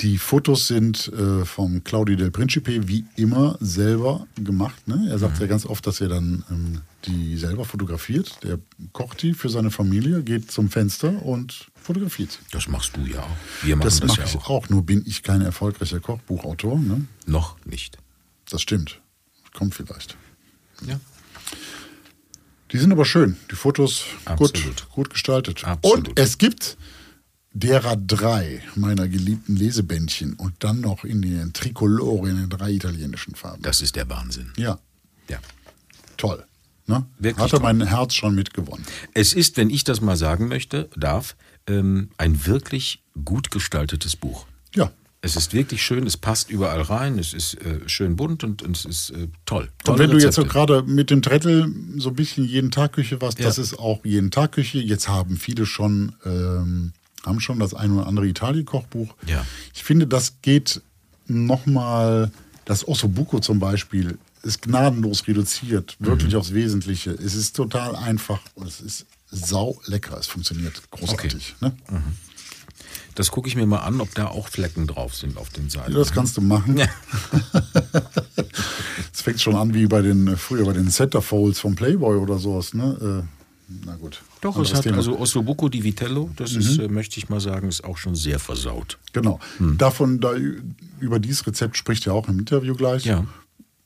Die Fotos sind äh, vom Claudio del Principe wie immer selber gemacht. Ne? Er sagt ja ganz oft, dass er dann ähm, die selber fotografiert. Der kocht die für seine Familie, geht zum Fenster und fotografiert sie. Das machst du ja auch. Wir machen Das das, mache ja ich auch. auch. nur bin ich kein erfolgreicher Kochbuchautor. Ne? Noch nicht. Das stimmt. Kommt vielleicht. Ja. Die sind aber schön. Die Fotos gut, Absolut. gut gestaltet. Absolut. Und es gibt derer drei meiner geliebten Lesebändchen und dann noch in den Tricolore in den drei italienischen Farben. Das ist der Wahnsinn. Ja, Ja. toll. Ne? Wirklich Hat er toll. mein Herz schon mitgewonnen. Es ist, wenn ich das mal sagen möchte, darf, ähm, ein wirklich gut gestaltetes Buch. Ja. Es ist wirklich schön, es passt überall rein, es ist äh, schön bunt und, und es ist äh, toll. Und Tolle wenn du jetzt so Rezepte. gerade mit dem Trettel so ein bisschen jeden Tag Küche warst, Ja. das ist auch jeden Tag Küche. Jetzt haben viele schon, ähm, haben schon das ein oder andere Italien-Kochbuch. Ja. Ich finde, das geht nochmal, das Ossobuco zum Beispiel, ist gnadenlos reduziert, wirklich Mhm. aufs Wesentliche. Es ist total einfach und es ist sau lecker. Es funktioniert großartig. Ne? Das gucke ich mir mal an, ob da auch Flecken drauf sind auf den Seiten. Ja, das kannst du machen. Ja. Es fängt schon an wie bei den, früher bei den Centerfolds vom Playboy oder sowas. Ne? Äh, na gut. Doch, es Anderes hat Thema. Mhm. also Ossobuco di Vitello, das ist, äh, möchte ich mal sagen, ist auch schon sehr versaut. Genau. Davon, da, über dieses Rezept spricht er auch im Interview gleich. Ja.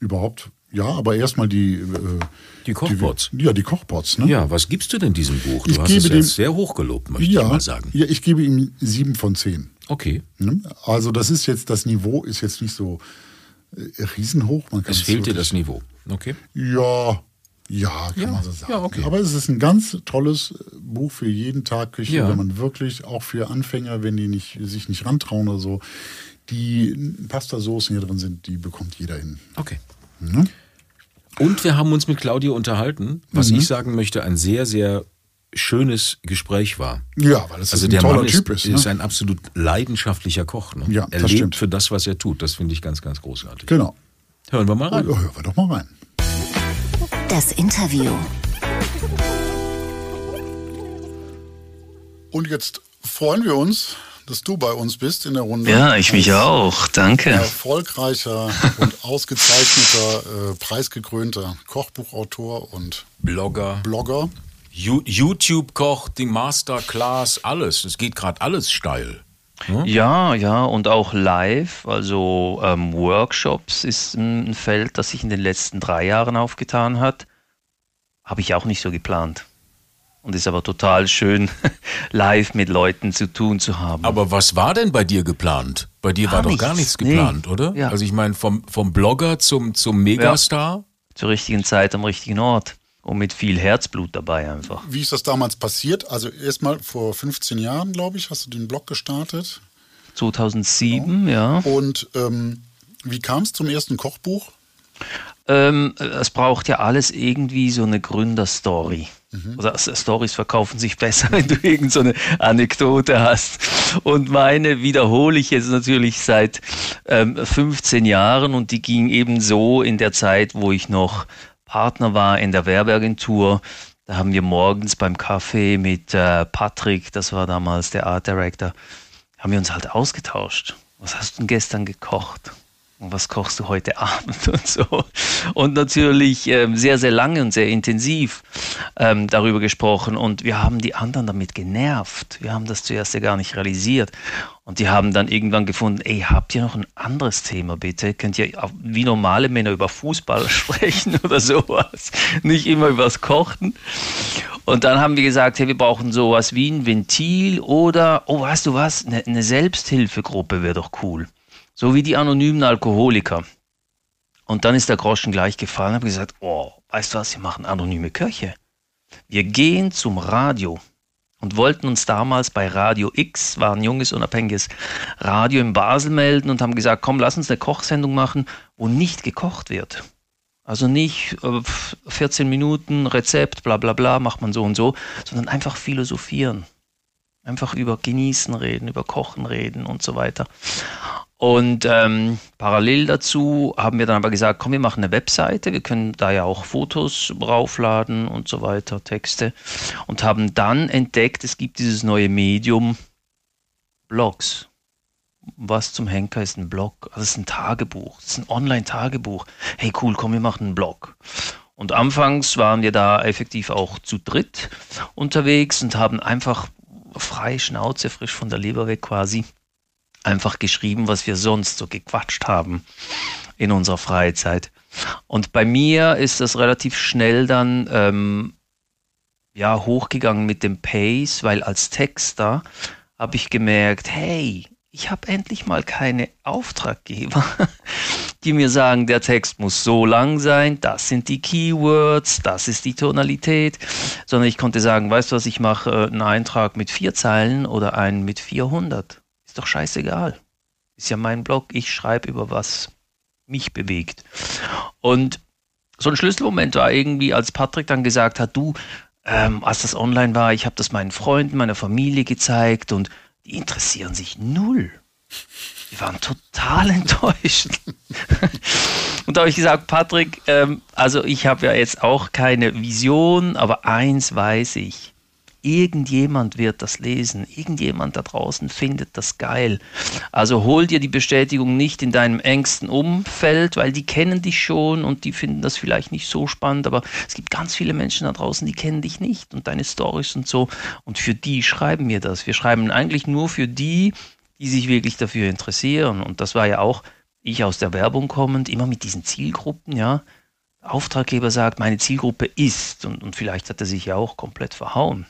Überhaupt. Ja, aber erstmal die. Äh, Die Kochbots. Die, ja, die Kochbots. Ne? Ja, was gibst du denn diesem Buch? Du Ich hast gebe es dem- jetzt sehr hoch gelobt, möchte ja, ich mal sagen. ja, ich gebe ihm sieben von zehn. Okay. Ne? Also, das ist jetzt, das Niveau ist jetzt nicht so äh, riesenhoch. Man kann Es fehlt dir das Niveau. Okay. Ja, ja, kann Ja, man so sagen. ja, okay. Aber es ist ein ganz tolles äh, Buch für jeden Tag Küche, Ja. wenn man wirklich, auch für Anfänger, wenn die nicht, sich nicht rantrauen oder so, die Pastasoßen hier drin sind, die bekommt jeder hin. Okay. Ne? Und wir haben uns mit Claudia unterhalten, was Mhm. ich sagen möchte, ein sehr, sehr schönes Gespräch war. Ja, weil es Also ein der toller Mann Typ ist, ist. ne? ist ein absolut leidenschaftlicher Koch. Ne? Ja, er das lebt stimmt. für das, was er tut. Das finde ich ganz, ganz großartig. genau. Hören wir mal Ja, rein. hören wir doch mal rein. Das Interview. Und jetzt freuen wir uns, dass du bei uns bist in der Runde. Ja, ich mich auch. Danke. Erfolgreicher und ausgezeichneter, äh, preisgekrönter Kochbuchautor und Blogger. Blogger. YouTube-Koch, die Masterclass, alles. Es geht gerade alles steil. Hm? Ja, ja, und auch live, also ähm, Workshops ist ein Feld, das sich in den letzten drei Jahren aufgetan hat. Habe ich auch nicht so geplant. Und ist aber total schön, live mit Leuten zu tun zu haben. Aber was war denn bei dir geplant? Bei dir gar war doch gar nichts geplant, nee. oder? Ja. Also ich meine, vom, vom Blogger zum, zum Megastar? Ja. Zur richtigen Zeit am richtigen Ort. Und mit viel Herzblut dabei einfach. Wie ist das damals passiert? Also erstmal vor 15 Jahren, glaube ich, hast du den Blog gestartet. 2007, genau. ja. Und ähm, wie kam es zum ersten Kochbuch? Ähm, es braucht ja alles irgendwie so eine Gründerstory. Mhm. Oder Stories verkaufen sich besser, wenn du irgendeine so Anekdote hast. Und meine wiederhole ich jetzt natürlich seit ähm, 15 Jahren und die ging eben so in der Zeit, wo ich noch Partner war in der Werbeagentur. Da haben wir morgens beim Kaffee mit äh, Patrick, das war damals der Art Director, haben wir uns halt ausgetauscht. Was hast du denn gestern gekocht? Was kochst du heute Abend und so. Und natürlich ähm, sehr, sehr lange und sehr intensiv ähm, darüber gesprochen. Und wir haben die anderen damit genervt. Wir haben das zuerst ja gar nicht realisiert. Und die haben dann irgendwann gefunden, ey, habt ihr noch ein anderes Thema bitte? Könnt ihr wie normale Männer über Fußball sprechen oder sowas? Nicht immer über das Kochen. Und dann haben wir gesagt, hey, wir brauchen sowas wie ein Ventil oder, oh, weißt du was, eine, eine Selbsthilfegruppe wäre doch cool. So wie die anonymen Alkoholiker. Und dann ist der Groschen gleich gefallen. habe gesagt, oh, weißt du was, wir machen anonyme Köche. Wir gehen zum Radio und wollten uns damals bei Radio X, war ein junges, unabhängiges Radio in Basel melden und haben gesagt, komm, lass uns eine Kochsendung machen, wo nicht gekocht wird. Also nicht 14 äh, Minuten Rezept, bla bla bla, macht man so und so, sondern einfach philosophieren. Einfach über Genießen reden, über Kochen reden und so weiter. Und ähm, parallel dazu haben wir dann aber gesagt, komm, wir machen eine Webseite, wir können da ja auch Fotos raufladen und so weiter, Texte. Und haben dann entdeckt, es gibt dieses neue Medium Blogs. Was zum Henker ist ein Blog? Also es ist ein Tagebuch, es ist ein Online-Tagebuch. Hey cool, komm, wir machen einen Blog. Und anfangs waren wir da effektiv auch zu dritt unterwegs und haben einfach frei Schnauze, frisch von der Leber weg quasi einfach geschrieben, was wir sonst so gequatscht haben in unserer Freizeit. Und bei mir ist das relativ schnell dann ähm, ja hochgegangen mit dem Pace, weil als Texter habe ich gemerkt, hey, ich habe endlich mal keine Auftraggeber, die mir sagen, der Text muss so lang sein, das sind die Keywords, das ist die Tonalität, sondern ich konnte sagen, weißt du was, ich mache einen Eintrag mit vier Zeilen oder einen mit 400. Ist doch scheißegal. Ist ja mein Blog, ich schreibe über was mich bewegt. Und so ein Schlüsselmoment war irgendwie, als Patrick dann gesagt hat, du, ähm, als das online war, ich habe das meinen Freunden, meiner Familie gezeigt und die interessieren sich null. Die waren total enttäuscht. und da habe ich gesagt, Patrick, ähm, also ich habe ja jetzt auch keine Vision, aber eins weiß ich. Irgendjemand wird das lesen. Irgendjemand da draußen findet das geil. Also hol dir die Bestätigung nicht in deinem engsten Umfeld, weil die kennen dich schon und die finden das vielleicht nicht so spannend. Aber es gibt ganz viele Menschen da draußen, die kennen dich nicht und deine Stories und so. Und für die schreiben wir das. Wir schreiben eigentlich nur für die, die sich wirklich dafür interessieren. Und das war ja auch ich aus der Werbung kommend, immer mit diesen Zielgruppen, ja. Auftraggeber sagt, meine Zielgruppe ist, und, und vielleicht hat er sich ja auch komplett verhauen.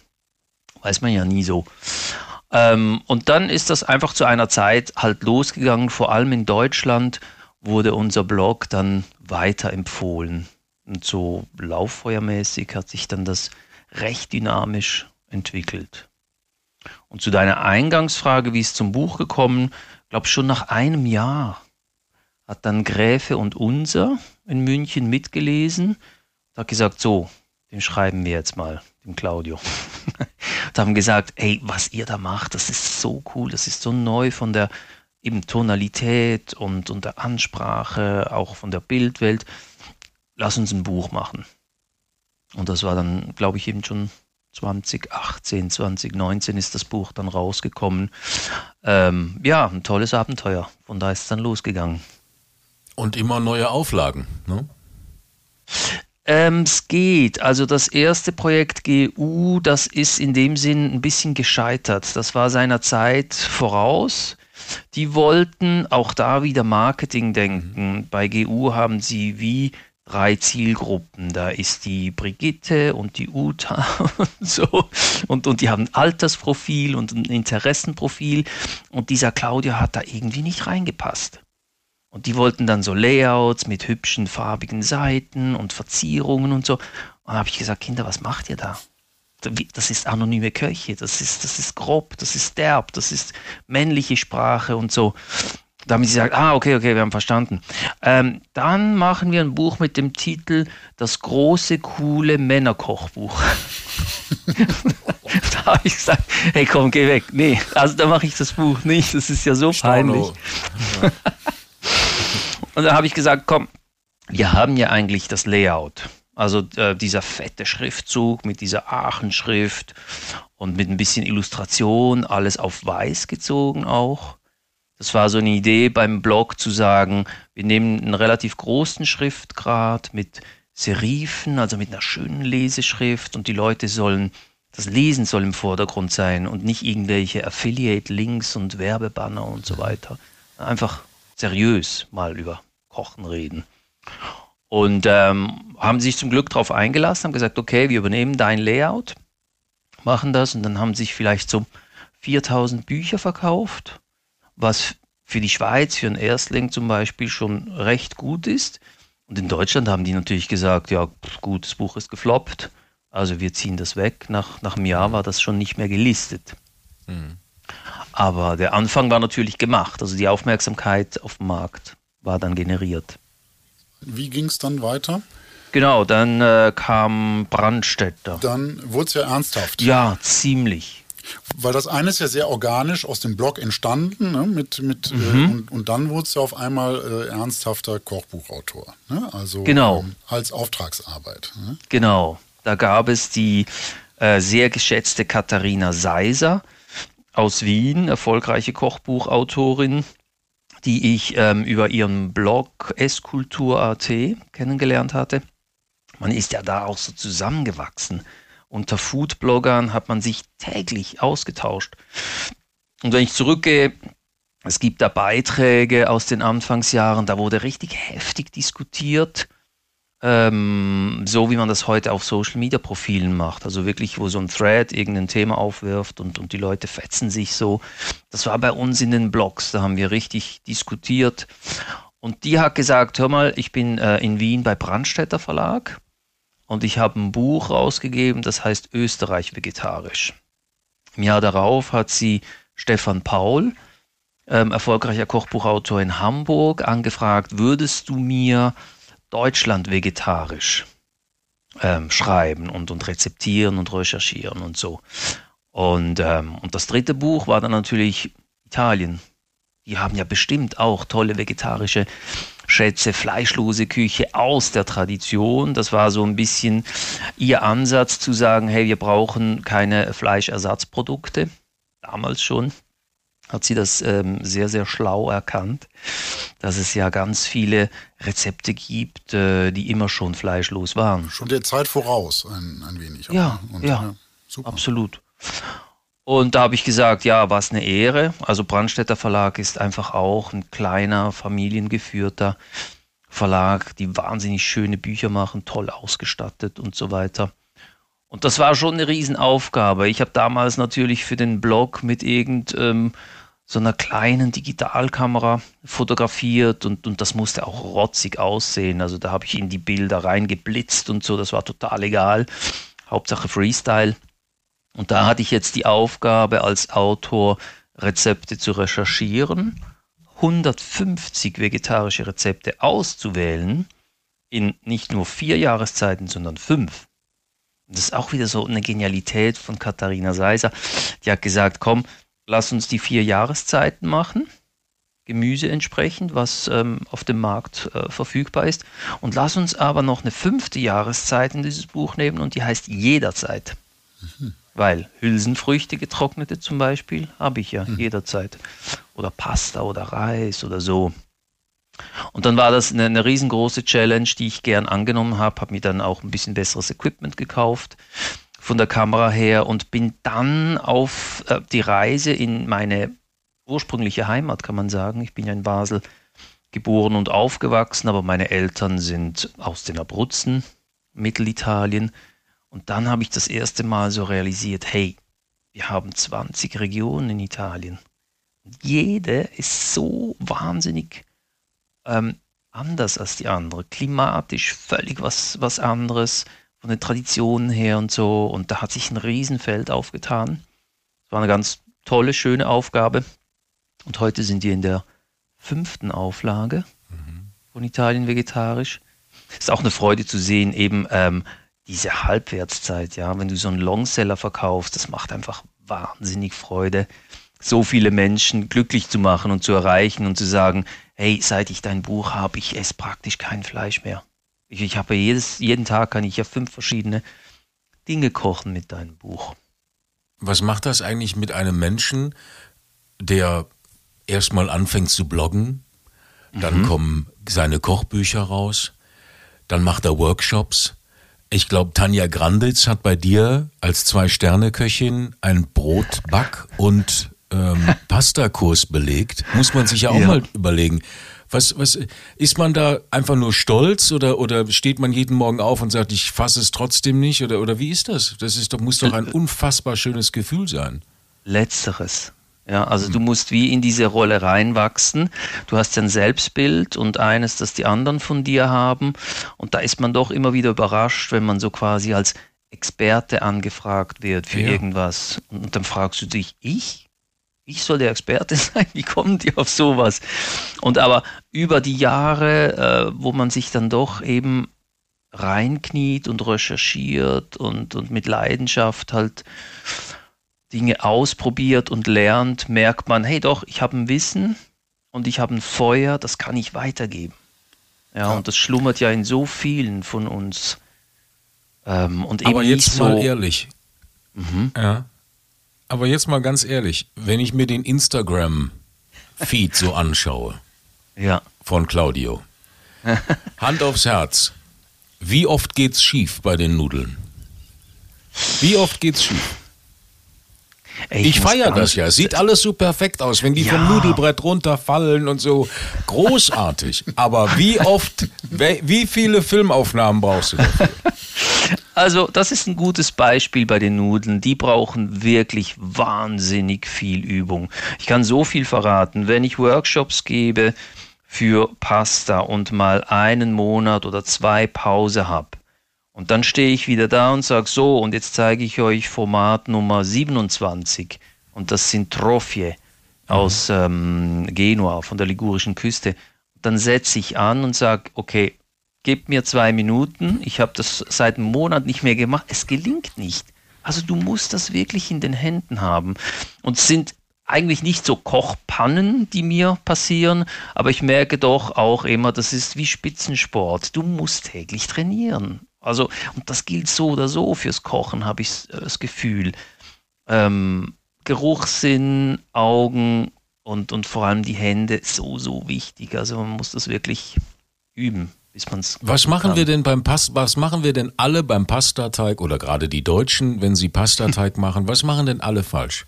Weiß man ja nie so. Ähm, und dann ist das einfach zu einer Zeit halt losgegangen, vor allem in Deutschland wurde unser Blog dann weiterempfohlen. Und so lauffeuermäßig hat sich dann das recht dynamisch entwickelt. Und zu deiner Eingangsfrage, wie ist zum Buch gekommen, glaube schon nach einem Jahr hat dann Gräfe und Unser in München mitgelesen, hat gesagt, so, den schreiben wir jetzt mal, dem Claudio. und haben gesagt, ey, was ihr da macht, das ist so cool, das ist so neu von der eben Tonalität und, und der Ansprache, auch von der Bildwelt. Lass uns ein Buch machen. Und das war dann, glaube ich, eben schon 2018, 2019 ist das Buch dann rausgekommen. Ähm, ja, ein tolles Abenteuer. Von da ist es dann losgegangen. Und immer neue Auflagen, ne? Ähm, es geht. Also das erste Projekt GU, das ist in dem Sinn ein bisschen gescheitert. Das war seiner Zeit voraus. Die wollten auch da wieder Marketing denken. Bei GU haben sie wie drei Zielgruppen. Da ist die Brigitte und die Uta und so. Und, und die haben ein Altersprofil und ein Interessenprofil. Und dieser Claudia hat da irgendwie nicht reingepasst. Und die wollten dann so Layouts mit hübschen farbigen Seiten und Verzierungen und so. Und dann habe ich gesagt, Kinder, was macht ihr da? Das ist anonyme Kirche, das ist, das ist grob, das ist derb, das ist männliche Sprache und so. Da haben sie gesagt, ah, okay, okay, wir haben verstanden. Ähm, dann machen wir ein Buch mit dem Titel Das große, coole Männerkochbuch. da habe ich gesagt, hey komm, geh weg. Nee, also da mache ich das Buch nicht, das ist ja so peinlich. Und da habe ich gesagt, komm, wir haben ja eigentlich das Layout. Also äh, dieser fette Schriftzug mit dieser Aachenschrift und mit ein bisschen Illustration, alles auf weiß gezogen auch. Das war so eine Idee beim Blog zu sagen, wir nehmen einen relativ großen Schriftgrad mit Serifen, also mit einer schönen Leseschrift und die Leute sollen, das Lesen soll im Vordergrund sein und nicht irgendwelche Affiliate-Links und Werbebanner und so weiter. Einfach seriös mal über Kochen reden. Und ähm, haben sich zum Glück darauf eingelassen, haben gesagt, okay, wir übernehmen dein Layout, machen das und dann haben sich vielleicht so 4000 Bücher verkauft was für die Schweiz, für einen Erstling zum Beispiel schon recht gut ist. Und in Deutschland haben die natürlich gesagt, ja gut, das Buch ist gefloppt, also wir ziehen das weg. Nach, nach einem Jahr war das schon nicht mehr gelistet. Mhm. Aber der Anfang war natürlich gemacht, also die Aufmerksamkeit auf dem Markt war dann generiert. Wie ging es dann weiter? Genau, dann äh, kam Brandstätter. Dann wurde es ja ernsthaft. Ja, ziemlich. Weil das eine ist ja sehr organisch aus dem Blog entstanden, ne, mit, mit, äh, mhm. äh, und, und, dann wurde es ja auf einmal äh, ernsthafter Kochbuchautor. Ne? Also genau. ähm, als Auftragsarbeit. Ne? Genau. Da gab es die äh, sehr geschätzte Katharina Seiser aus Wien, erfolgreiche Kochbuchautorin, die ich ähm, über ihren Blog Esskultur.at kennengelernt hatte. Man ist ja da auch so zusammengewachsen unter Foodbloggern hat man sich täglich ausgetauscht. Und wenn ich zurückgehe, es gibt da Beiträge aus den Anfangsjahren, da wurde richtig heftig diskutiert, ähm, so wie man das heute auf Social Media Profilen macht. Also wirklich, wo so ein Thread irgendein Thema aufwirft und, und die Leute fetzen sich so. Das war bei uns in den Blogs, da haben wir richtig diskutiert. Und die hat gesagt, hör mal, ich bin äh, in Wien bei Brandstätter Verlag und ich habe ein Buch rausgegeben, das heißt Österreich vegetarisch. Im Jahr darauf hat sie Stefan Paul, ähm, erfolgreicher Kochbuchautor in Hamburg, angefragt, würdest du mir Deutschland vegetarisch ähm, schreiben und, und rezeptieren und recherchieren und so. Und, ähm, und das dritte Buch war dann natürlich Italien. Die haben ja bestimmt auch tolle vegetarische schätze fleischlose Küche aus der Tradition. Das war so ein bisschen ihr Ansatz zu sagen, hey, wir brauchen keine Fleischersatzprodukte. Damals schon hat sie das ähm, sehr, sehr schlau erkannt, dass es ja ganz viele Rezepte gibt, äh, die immer schon fleischlos waren. Schon der Zeit voraus, ein, ein wenig. Ja, Und, ja, ja absolut. Und da habe ich gesagt, ja, was eine Ehre. Also Brandstätter Verlag ist einfach auch ein kleiner, familiengeführter Verlag, die wahnsinnig schöne Bücher machen, toll ausgestattet und so weiter. Und das war schon eine Riesenaufgabe. Ich habe damals natürlich für den Blog mit irgend ähm, so einer kleinen Digitalkamera fotografiert und, und das musste auch rotzig aussehen. Also da habe ich in die Bilder reingeblitzt und so, das war total egal. Hauptsache Freestyle. Und da hatte ich jetzt die Aufgabe als Autor, Rezepte zu recherchieren, 150 vegetarische Rezepte auszuwählen, in nicht nur vier Jahreszeiten, sondern fünf. Das ist auch wieder so eine Genialität von Katharina Seiser. Die hat gesagt, komm, lass uns die vier Jahreszeiten machen, Gemüse entsprechend, was ähm, auf dem Markt äh, verfügbar ist. Und lass uns aber noch eine fünfte Jahreszeit in dieses Buch nehmen und die heißt jederzeit. Mhm. Weil Hülsenfrüchte, getrocknete zum Beispiel, habe ich ja mhm. jederzeit. Oder Pasta oder Reis oder so. Und dann war das eine, eine riesengroße Challenge, die ich gern angenommen habe, habe mir dann auch ein bisschen besseres Equipment gekauft von der Kamera her und bin dann auf äh, die Reise in meine ursprüngliche Heimat, kann man sagen. Ich bin ja in Basel geboren und aufgewachsen, aber meine Eltern sind aus den Abruzzen, Mittelitalien. Und dann habe ich das erste Mal so realisiert, hey, wir haben 20 Regionen in Italien. Jede ist so wahnsinnig ähm, anders als die andere. Klimatisch völlig was, was anderes, von den Traditionen her und so. Und da hat sich ein Riesenfeld aufgetan. Es war eine ganz tolle, schöne Aufgabe. Und heute sind wir in der fünften Auflage mhm. von Italien vegetarisch. Ist auch eine Freude zu sehen, eben ähm, diese Halbwertszeit, ja, wenn du so einen Longseller verkaufst, das macht einfach wahnsinnig Freude, so viele Menschen glücklich zu machen und zu erreichen und zu sagen, hey, seit ich dein Buch habe, ich esse praktisch kein Fleisch mehr. Ich, ich habe jedes, jeden Tag kann ich ja fünf verschiedene Dinge kochen mit deinem Buch. Was macht das eigentlich mit einem Menschen, der erstmal anfängt zu bloggen, dann mhm. kommen seine Kochbücher raus, dann macht er Workshops. Ich glaube, Tanja Granditz hat bei dir als Zwei-Sterne-Köchin einen Brotback- und ähm, Pastakurs belegt. Muss man sich ja auch ja. mal überlegen. Was, was, ist man da einfach nur stolz oder, oder steht man jeden Morgen auf und sagt, ich fasse es trotzdem nicht? Oder, oder wie ist das? Das ist doch, muss doch ein unfassbar schönes Gefühl sein. Letzteres. Ja, also du musst wie in diese Rolle reinwachsen. Du hast ja ein Selbstbild und eines, das die anderen von dir haben. Und da ist man doch immer wieder überrascht, wenn man so quasi als Experte angefragt wird für ja. irgendwas. Und dann fragst du dich, ich? Ich soll der Experte sein? Wie kommen die auf sowas? Und aber über die Jahre, äh, wo man sich dann doch eben reinkniet und recherchiert und, und mit Leidenschaft halt Dinge ausprobiert und lernt, merkt man, hey doch, ich habe ein Wissen und ich habe ein Feuer, das kann ich weitergeben. Ja, ja. und das schlummert ja in so vielen von uns. Ähm, und Aber jetzt so mal ehrlich. Mhm. Ja. Aber jetzt mal ganz ehrlich, wenn ich mir den Instagram-Feed so anschaue ja. von Claudio, Hand aufs Herz, wie oft geht's schief bei den Nudeln? Wie oft geht's schief? Ey, ich, ich feiere das ja. Sieht alles so perfekt aus, wenn die ja. vom Nudelbrett runterfallen und so. Großartig. Aber wie oft, wie viele Filmaufnahmen brauchst du dafür? Also, das ist ein gutes Beispiel bei den Nudeln. Die brauchen wirklich wahnsinnig viel Übung. Ich kann so viel verraten. Wenn ich Workshops gebe für Pasta und mal einen Monat oder zwei Pause habe, und dann stehe ich wieder da und sage so, und jetzt zeige ich euch Format Nummer 27. Und das sind Trofie aus ähm, Genua, von der ligurischen Küste. Dann setze ich an und sage, okay, gebt mir zwei Minuten. Ich habe das seit einem Monat nicht mehr gemacht. Es gelingt nicht. Also du musst das wirklich in den Händen haben. Und es sind eigentlich nicht so Kochpannen, die mir passieren, aber ich merke doch auch immer, das ist wie Spitzensport. Du musst täglich trainieren. Also, und das gilt so oder so fürs Kochen, habe ich äh, das Gefühl. Ähm, Geruchssinn, Augen und, und vor allem die Hände, so, so wichtig. Also man muss das wirklich üben, bis man es. Was machen kann. wir denn beim Pasta, was machen wir denn alle beim Pastateig oder gerade die Deutschen, wenn sie Pastateig machen, was machen denn alle falsch?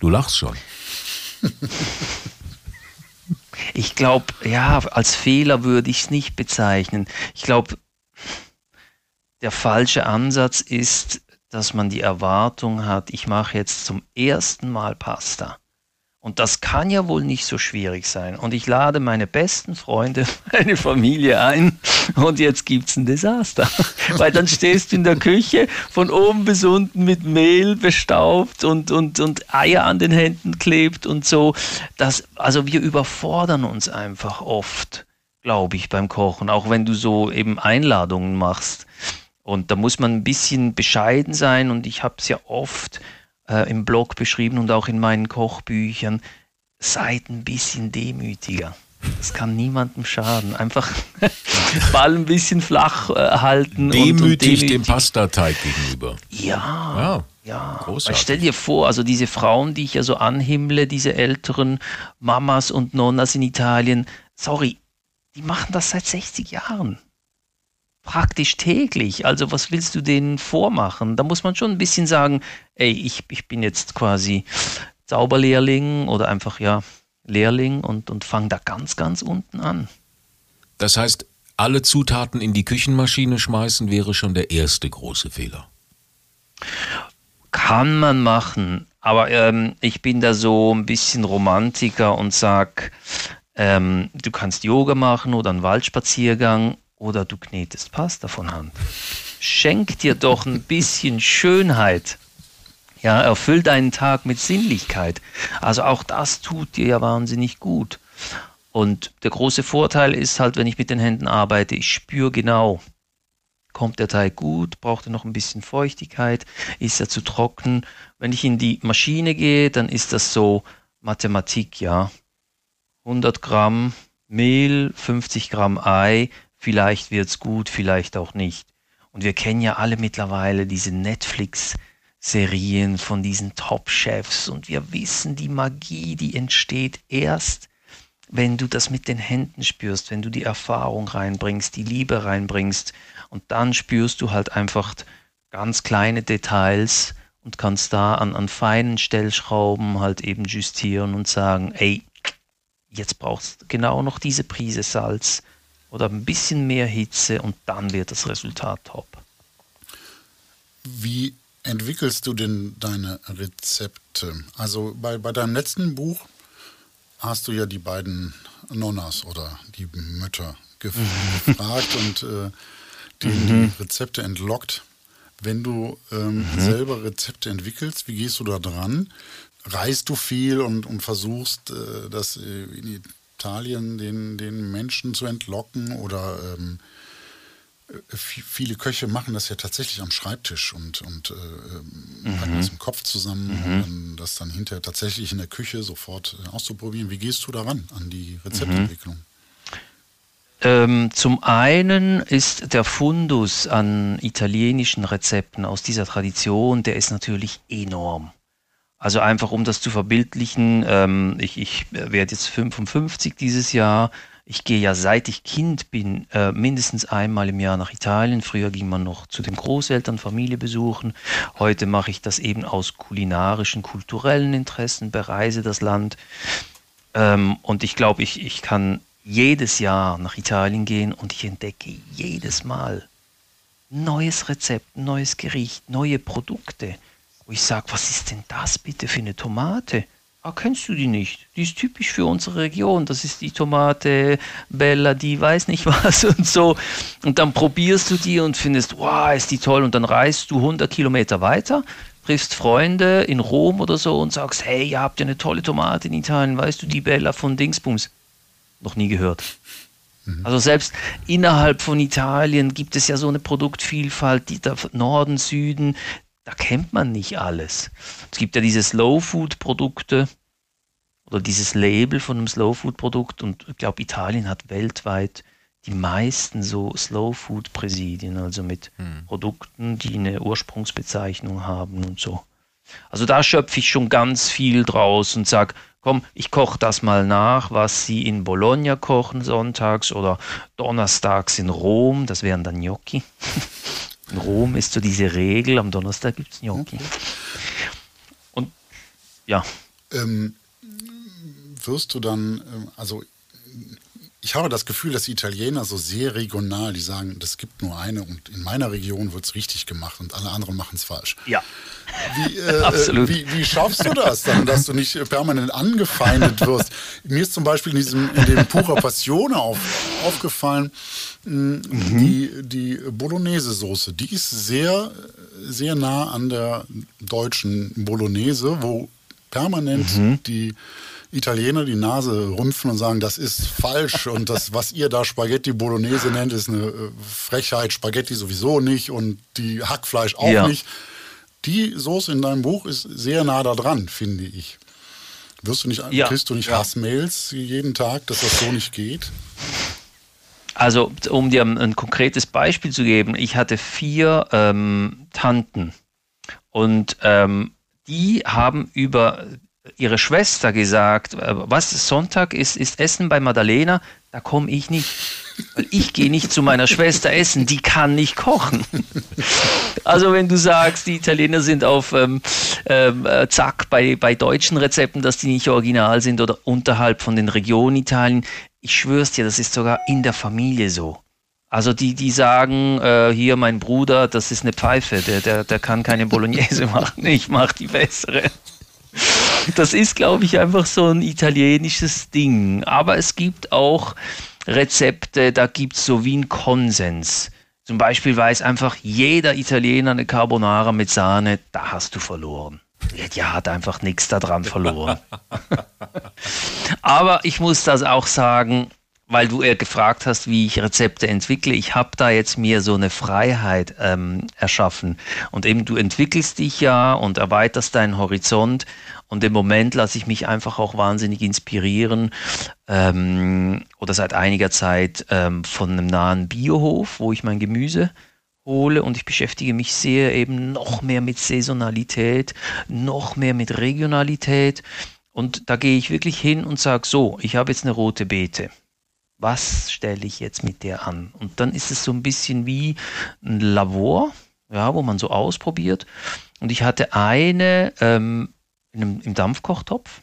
Du lachst schon. Ich glaube, ja, als Fehler würde ich es nicht bezeichnen. Ich glaube, der falsche Ansatz ist, dass man die Erwartung hat, ich mache jetzt zum ersten Mal Pasta. Und das kann ja wohl nicht so schwierig sein. Und ich lade meine besten Freunde, meine Familie ein und jetzt gibt es ein Desaster. Weil dann stehst du in der Küche von oben bis unten mit Mehl bestaubt und, und, und Eier an den Händen klebt und so. Das, also wir überfordern uns einfach oft, glaube ich, beim Kochen. Auch wenn du so eben Einladungen machst. Und da muss man ein bisschen bescheiden sein und ich habe es ja oft äh, im Blog beschrieben und auch in meinen Kochbüchern. Seid ein bisschen demütiger. Das kann niemandem schaden. Einfach Ball ein bisschen flach äh, halten. Demütig, und, und demütig dem Pastateig gegenüber. Ja, ja. Ja, Großartig. stell dir vor, also diese Frauen, die ich ja so anhimmle, diese älteren Mamas und Nonnas in Italien, sorry, die machen das seit 60 Jahren. Praktisch täglich. Also was willst du denen vormachen? Da muss man schon ein bisschen sagen, ey, ich, ich bin jetzt quasi Zauberlehrling oder einfach ja Lehrling und, und fang da ganz, ganz unten an. Das heißt, alle Zutaten in die Küchenmaschine schmeißen wäre schon der erste große Fehler. Kann man machen, aber ähm, ich bin da so ein bisschen Romantiker und sag, ähm, du kannst Yoga machen oder einen Waldspaziergang oder du knetest Pasta von Hand. Schenk dir doch ein bisschen Schönheit. Ja, erfüll deinen Tag mit Sinnlichkeit. Also auch das tut dir ja wahnsinnig gut. Und der große Vorteil ist halt, wenn ich mit den Händen arbeite, ich spüre genau, kommt der Teig gut, braucht er noch ein bisschen Feuchtigkeit, ist er zu trocken. Wenn ich in die Maschine gehe, dann ist das so Mathematik, ja. 100 Gramm Mehl, 50 Gramm Ei, vielleicht wird's gut, vielleicht auch nicht. Und wir kennen ja alle mittlerweile diese Netflix-Serien von diesen Top-Chefs und wir wissen, die Magie, die entsteht erst, wenn du das mit den Händen spürst, wenn du die Erfahrung reinbringst, die Liebe reinbringst und dann spürst du halt einfach ganz kleine Details und kannst da an, an feinen Stellschrauben halt eben justieren und sagen, ey, jetzt brauchst du genau noch diese Prise Salz oder ein bisschen mehr Hitze und dann wird das Resultat top. Wie entwickelst du denn deine Rezepte? Also bei, bei deinem letzten Buch hast du ja die beiden Nonnas oder die Mütter mhm. gefragt und äh, denen mhm. die Rezepte entlockt. Wenn du ähm, mhm. selber Rezepte entwickelst, wie gehst du da dran? Reist du viel und, und versuchst, äh, das in Italien den, den Menschen zu entlocken oder ähm, viele Köche machen das ja tatsächlich am Schreibtisch und, und äh, mhm. packen das im Kopf zusammen, mhm. um das dann hinterher tatsächlich in der Küche sofort äh, auszuprobieren. Wie gehst du daran, an die Rezeptentwicklung? Mhm. Ähm, zum einen ist der Fundus an italienischen Rezepten aus dieser Tradition, der ist natürlich enorm. Also einfach um das zu verbildlichen, ähm, ich, ich werde jetzt 55 dieses Jahr, ich gehe ja seit ich Kind bin äh, mindestens einmal im Jahr nach Italien. Früher ging man noch zu den Großeltern, Familie besuchen. Heute mache ich das eben aus kulinarischen, kulturellen Interessen, bereise das Land. Ähm, und ich glaube, ich, ich kann jedes Jahr nach Italien gehen und ich entdecke jedes Mal neues Rezept, neues Gericht, neue Produkte. Wo ich sage, was ist denn das bitte für eine Tomate? Ah, kennst du die nicht? Die ist typisch für unsere Region. Das ist die Tomate Bella, die weiß nicht was und so. Und dann probierst du die und findest, wow, ist die toll. Und dann reist du 100 Kilometer weiter, triffst Freunde in Rom oder so und sagst, hey, ihr habt ja eine tolle Tomate in Italien. Weißt du, die Bella von Dingsbums? Noch nie gehört. Mhm. Also selbst innerhalb von Italien gibt es ja so eine Produktvielfalt, die da Norden, Süden, da kennt man nicht alles. Es gibt ja diese Slow Food Produkte oder dieses Label von einem Slow Food Produkt und ich glaube, Italien hat weltweit die meisten so Slow Food Präsidien, also mit hm. Produkten, die eine Ursprungsbezeichnung haben und so. Also da schöpfe ich schon ganz viel draus und sage, komm, ich koche das mal nach, was sie in Bologna kochen sonntags oder donnerstags in Rom, das wären dann Gnocchi. In Rom ist so diese Regel, am Donnerstag gibt es Gnocchi. Und ja. Ähm, wirst du dann, ähm, also ich habe das Gefühl, dass die Italiener so sehr regional, die sagen, das gibt nur eine und in meiner Region wird es richtig gemacht und alle anderen machen es falsch. Ja. Wie, äh, Absolut. Wie, wie, schaffst du das dann, dass du nicht permanent angefeindet wirst? Mir ist zum Beispiel in, diesem, in dem Pura Passione auf, aufgefallen, mh, mhm. die, die Bolognese-Soße, die ist sehr, sehr nah an der deutschen Bolognese, wo permanent mhm. die Italiener die Nase rümpfen und sagen, das ist falsch und das, was ihr da Spaghetti Bolognese nennt, ist eine äh, Frechheit. Spaghetti sowieso nicht und die Hackfleisch auch ja. nicht. Die Soße in deinem Buch ist sehr nah da dran, finde ich. Wirst du nicht, ja. kriegst du nicht ja. Hassmails jeden Tag, dass das so nicht geht? Also, um dir ein, ein konkretes Beispiel zu geben, ich hatte vier ähm, Tanten Und ähm, die haben über ihre Schwester gesagt, äh, was Sonntag ist, ist Essen bei Madalena, da komme ich nicht. Weil ich gehe nicht zu meiner Schwester essen, die kann nicht kochen. Also wenn du sagst, die Italiener sind auf ähm, ähm, äh, Zack bei, bei deutschen Rezepten, dass die nicht original sind oder unterhalb von den Regionen Italien, ich schwör's dir, das ist sogar in der Familie so. Also die, die sagen, äh, hier mein Bruder, das ist eine Pfeife, der, der, der kann keine Bolognese machen, ich mache die bessere. Das ist, glaube ich, einfach so ein italienisches Ding. Aber es gibt auch Rezepte, da gibt es so wie einen Konsens. Zum Beispiel weiß einfach jeder Italiener eine Carbonara mit Sahne, da hast du verloren. Ja, hat einfach nichts daran verloren. Aber ich muss das auch sagen, weil du gefragt hast, wie ich Rezepte entwickle. Ich habe da jetzt mir so eine Freiheit ähm, erschaffen. Und eben du entwickelst dich ja und erweiterst deinen Horizont. Und im Moment lasse ich mich einfach auch wahnsinnig inspirieren ähm, oder seit einiger Zeit ähm, von einem nahen Biohof, wo ich mein Gemüse hole und ich beschäftige mich sehr eben noch mehr mit Saisonalität, noch mehr mit Regionalität. Und da gehe ich wirklich hin und sage so, ich habe jetzt eine rote Beete was stelle ich jetzt mit der an? Und dann ist es so ein bisschen wie ein Labor, ja, wo man so ausprobiert. Und ich hatte eine ähm, einem, im Dampfkochtopf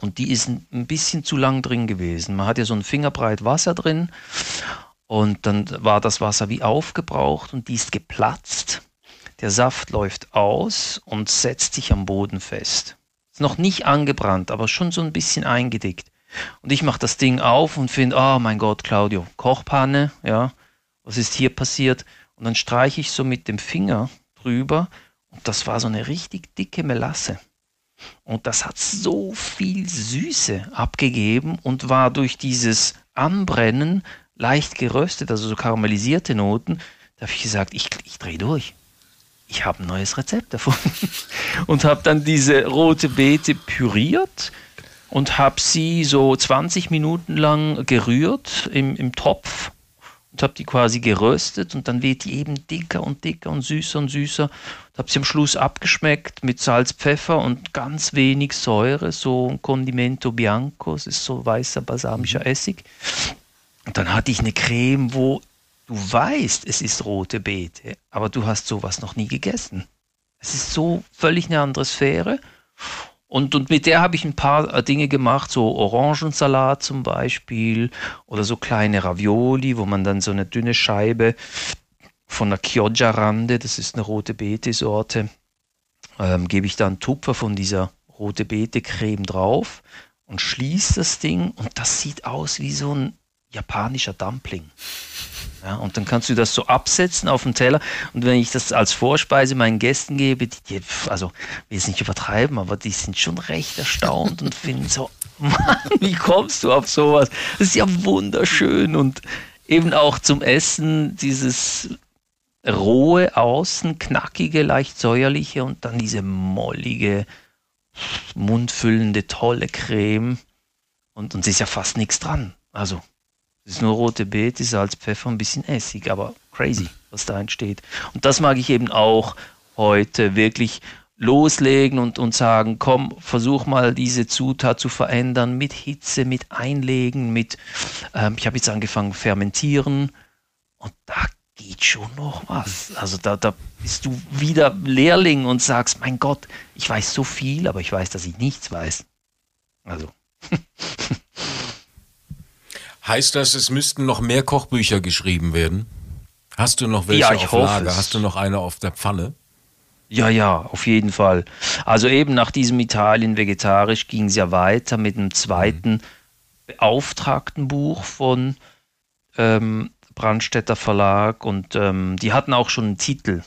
und die ist ein, bisschen zu lang drin gewesen. Man hat ja so ein Fingerbreit Wasser drin und dann war das Wasser wie aufgebraucht und die ist geplatzt. Der Saft läuft aus und setzt sich am Boden fest. Ist noch nicht angebrannt, aber schon so ein bisschen eingedickt. Und ich mache das Ding auf und finde, oh mein Gott, Claudio, Kochpanne, ja, was ist hier passiert? Und dann streiche ich so mit dem Finger drüber und das war so eine richtig dicke Melasse. Und das hat so viel Süße abgegeben und war durch dieses Anbrennen leicht geröstet, also so karamellisierte Noten. Da habe ich gesagt, ich, ich drehe durch. Ich habe ein neues Rezept davon. und habe dann diese rote Beete püriert und habe sie so 20 Minuten lang gerührt im, im Topf und habe die quasi geröstet und dann wird die eben dicker und dicker und süßer und süßer. Habe sie am Schluss abgeschmeckt mit Salz, Pfeffer und ganz wenig Säure, so ein Condimento Bianco, das ist so weißer balsamischer mhm. Essig. Und dann hatte ich eine Creme, wo du weißt, es ist rote Beete, aber du hast sowas noch nie gegessen. Es ist so völlig eine andere Sphäre. Und, und mit der habe ich ein paar äh, Dinge gemacht, so Orangensalat zum Beispiel oder so kleine Ravioli, wo man dann so eine dünne Scheibe von der Chioggia-Rande, das ist eine rote Beete-Sorte, ähm, gebe ich dann Tupfer von dieser rote Beete-Creme drauf und schließe das Ding und das sieht aus wie so ein japanischer Dumpling. Ja, und dann kannst du das so absetzen auf dem Teller. Und wenn ich das als Vorspeise meinen Gästen gebe, die, die also will es nicht übertreiben, aber die sind schon recht erstaunt und finden so, Mann, wie kommst du auf sowas? Das ist ja wunderschön. Und eben auch zum Essen dieses rohe Außen, knackige, leicht säuerliche und dann diese mollige, mundfüllende, tolle Creme. Und, und es ist ja fast nichts dran. Also es ist nur rote Beete, Salz, Pfeffer, ein bisschen Essig, aber crazy, was da entsteht. Und das mag ich eben auch heute wirklich loslegen und, und sagen, komm, versuch mal diese Zutat zu verändern mit Hitze, mit Einlegen, mit, ähm, ich habe jetzt angefangen fermentieren und da geht schon noch was. Also da, da bist du wieder Lehrling und sagst, mein Gott, ich weiß so viel, aber ich weiß, dass ich nichts weiß. Also. Heißt das, es müssten noch mehr Kochbücher geschrieben werden? Hast du noch welche ja, ich auf Lager? Es. Hast du noch eine auf der Pfanne? Ja, ja, auf jeden Fall. Also eben nach diesem Italien vegetarisch ging es ja weiter mit einem zweiten mhm. beauftragten Buch von ähm, Brandstätter Verlag und ähm, die hatten auch schon einen Titel.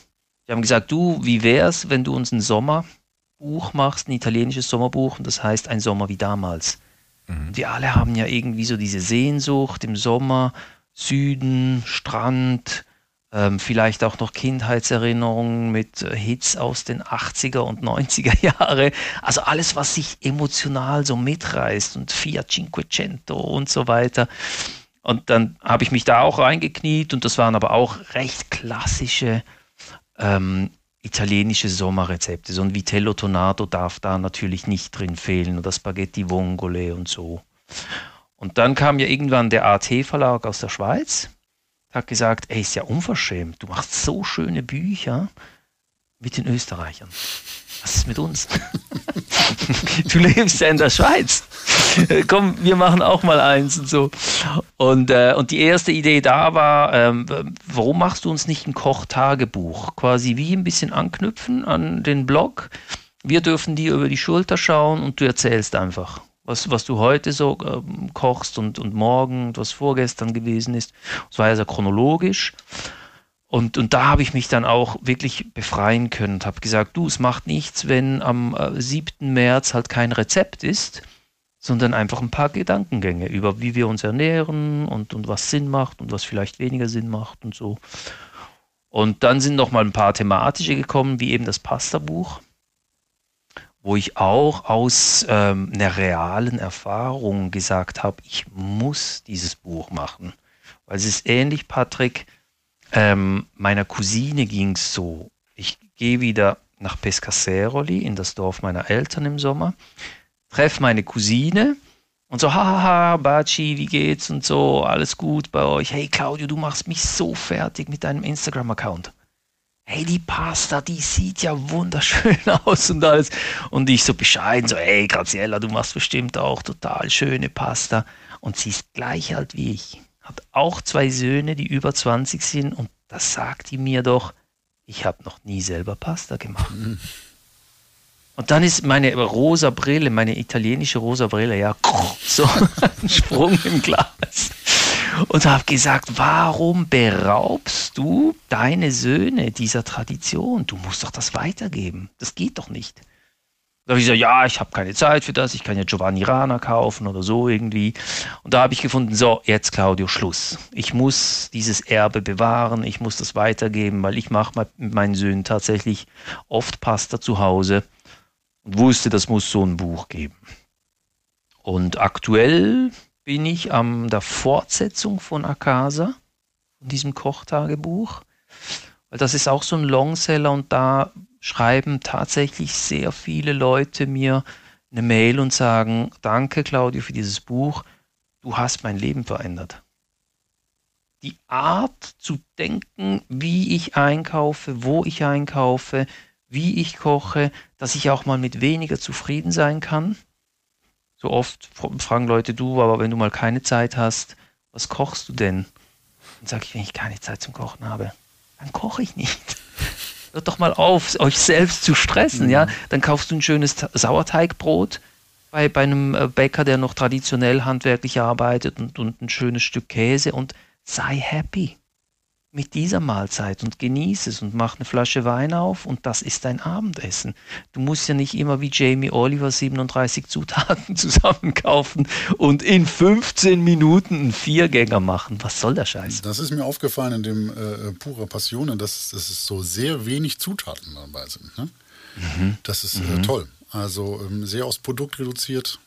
Die haben gesagt, du, wie wär's, wenn du uns ein Sommerbuch machst, ein italienisches Sommerbuch und das heißt Ein Sommer wie damals. Wir alle haben ja irgendwie so diese Sehnsucht im Sommer, Süden, Strand, ähm, vielleicht auch noch Kindheitserinnerungen mit äh, Hits aus den 80er und 90er Jahre. Also alles, was sich emotional so mitreißt und Fiat Cinquecento und so weiter. Und dann habe ich mich da auch reingekniet und das waren aber auch recht klassische ähm, italienische Sommerrezepte. So ein Vitello Tonato darf da natürlich nicht drin fehlen oder Spaghetti Vongole und so. Und dann kam ja irgendwann der AT-Verlag aus der Schweiz, hat gesagt, ey, ist ja unverschämt, du machst so schöne Bücher mit den Österreichern. Was ist mit uns? du lebst ja in der Schweiz. Komm, wir machen auch mal eins und so. Und, äh, und die erste Idee da war, ähm, warum machst du uns nicht ein Kochtagebuch? Quasi wie ein bisschen anknüpfen an den Blog. Wir dürfen dir über die Schulter schauen und du erzählst einfach was, was du heute so ähm, kochst und, und morgen und was vorgestern gewesen ist. Es war ja sehr chronologisch. Und, und da habe ich mich dann auch wirklich befreien können und habe gesagt, du, es macht nichts, wenn am äh, 7. März halt kein Rezept ist, sondern einfach ein paar Gedankengänge über, wie wir uns ernähren und, und was Sinn macht und was vielleicht weniger Sinn macht und so. Und dann sind noch mal ein paar thematische gekommen, wie eben das Pasta-Buch wo ich auch aus ähm, einer realen Erfahrung gesagt habe, ich muss dieses Buch machen. Weil es ist ähnlich, Patrick, ähm, meiner Cousine ging es so. Ich gehe wieder nach Pescaceroli in das Dorf meiner Eltern im Sommer, treffe meine Cousine und so, haha, Baci, wie geht's und so, alles gut bei euch. Hey Claudio, du machst mich so fertig mit deinem Instagram-Account hey, die Pasta, die sieht ja wunderschön aus und alles. Und ich so bescheiden, so, hey, Graziella, du machst bestimmt auch total schöne Pasta. Und sie ist gleich alt wie ich. Hat auch zwei Söhne, die über 20 sind. Und das sagt die mir doch, ich habe noch nie selber Pasta gemacht. Mhm. Und dann ist meine rosa Brille, meine italienische rosa Brille, ja, so ein Sprung im Glas und habe gesagt, warum beraubst du deine Söhne dieser Tradition? Du musst doch das weitergeben. Das geht doch nicht. Da habe ich gesagt, ja, ich habe keine Zeit für das, ich kann ja Giovanni Rana kaufen oder so irgendwie. Und da habe ich gefunden, so, jetzt Claudio, Schluss. Ich muss dieses Erbe bewahren, ich muss das weitergeben, weil ich mache mit meinen Söhnen tatsächlich oft Pasta zu Hause und wusste, das muss so ein Buch geben. Und aktuell bin ich an der Fortsetzung von Akasa, von diesem Kochtagebuch. Weil das ist auch so ein Longseller und da schreiben tatsächlich sehr viele Leute mir eine Mail und sagen, danke Claudio für dieses Buch, du hast mein Leben verändert. Die Art zu denken, wie ich einkaufe, wo ich einkaufe, wie ich koche, dass ich auch mal mit weniger zufrieden sein kann so oft fragen Leute, du, aber wenn du mal keine Zeit hast, was kochst du denn? Dann sage ich, wenn ich keine Zeit zum Kochen habe, dann koche ich nicht. Hört doch mal auf, euch selbst zu stressen, mhm. ja? Dann kaufst du ein schönes Sauerteigbrot bei, bei einem äh, Bäcker, der noch traditionell handwerklich arbeitet und, und ein schönes Stück Käse und sei happy mit dieser Mahlzeit und genieße es und mach eine Flasche Wein auf und das ist dein Abendessen. Du musst ja nicht immer wie Jamie Oliver 37 Zutaten zusammenkaufen und in 15 Minuten einen Viergänger machen. Was soll der Scheiß? Das ist mir aufgefallen in dem äh, Pura Passion, dass, dass es so sehr wenig Zutaten dabei sind. Ne? Mhm. Das ist äh, mhm. toll. Also ähm, sehr aufs Produkt reduziert.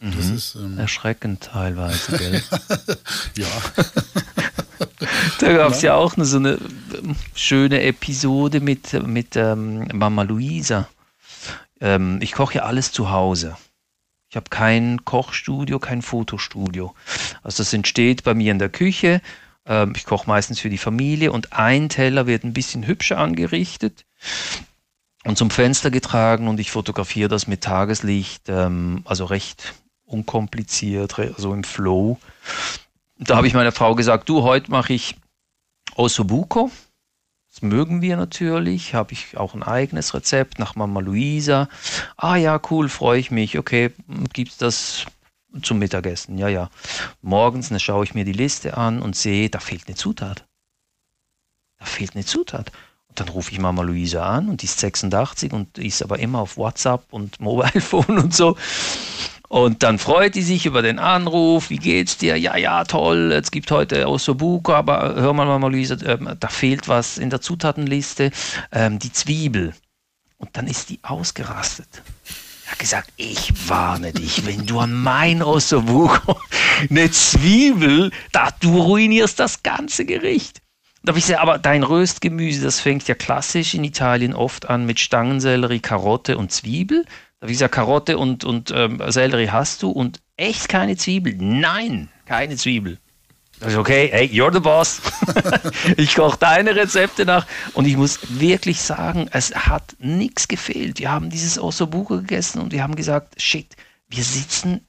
Das mhm. ist ähm erschreckend teilweise, gell? ja. da gab es ja. ja. auch eine, so eine ähm, schöne Episode mit, mit ähm, Mama Luisa. Ähm, ich koche ja alles zu Hause. Ich habe kein Kochstudio, kein Fotostudio. Also das entsteht bei mir in der Küche. Ähm, ich koche meistens für die Familie und ein Teller wird ein bisschen hübscher angerichtet und zum Fenster getragen und ich fotografiere das mit Tageslicht, ähm, also recht unkompliziert, so also im Flow. Da habe ich meiner Frau gesagt, du, heute mache ich Ossobuco. Das mögen wir natürlich. Habe ich auch ein eigenes Rezept nach Mama Luisa. Ah ja, cool, freue ich mich. Okay, gibt es das zum Mittagessen? Ja, ja. Morgens ne, schaue ich mir die Liste an und sehe, da fehlt eine Zutat. Da fehlt eine Zutat. Und dann rufe ich Mama Luisa an und die ist 86 und ist aber immer auf WhatsApp und Mobile Phone und so. Und dann freut die sich über den Anruf. Wie geht's dir? Ja, ja, toll. Es gibt heute Ossobuco, aber hör mal, Mama Luisa, äh, da fehlt was in der Zutatenliste. Ähm, die Zwiebel. Und dann ist die ausgerastet. Er hat gesagt, ich warne dich, wenn du an mein Ossobuco eine Zwiebel, da du ruinierst das ganze Gericht. darf ich sagen, aber dein Röstgemüse, das fängt ja klassisch in Italien oft an mit Stangensellerie, Karotte und Zwiebel. Ich sagen, Karotte und, und ähm, Sellerie hast du und echt keine Zwiebel? Nein, keine Zwiebel. Das ist okay, hey, you're the boss. ich koche deine Rezepte nach und ich muss wirklich sagen, es hat nichts gefehlt. Wir haben dieses Ossobuco gegessen und wir haben gesagt, shit, wir sitzen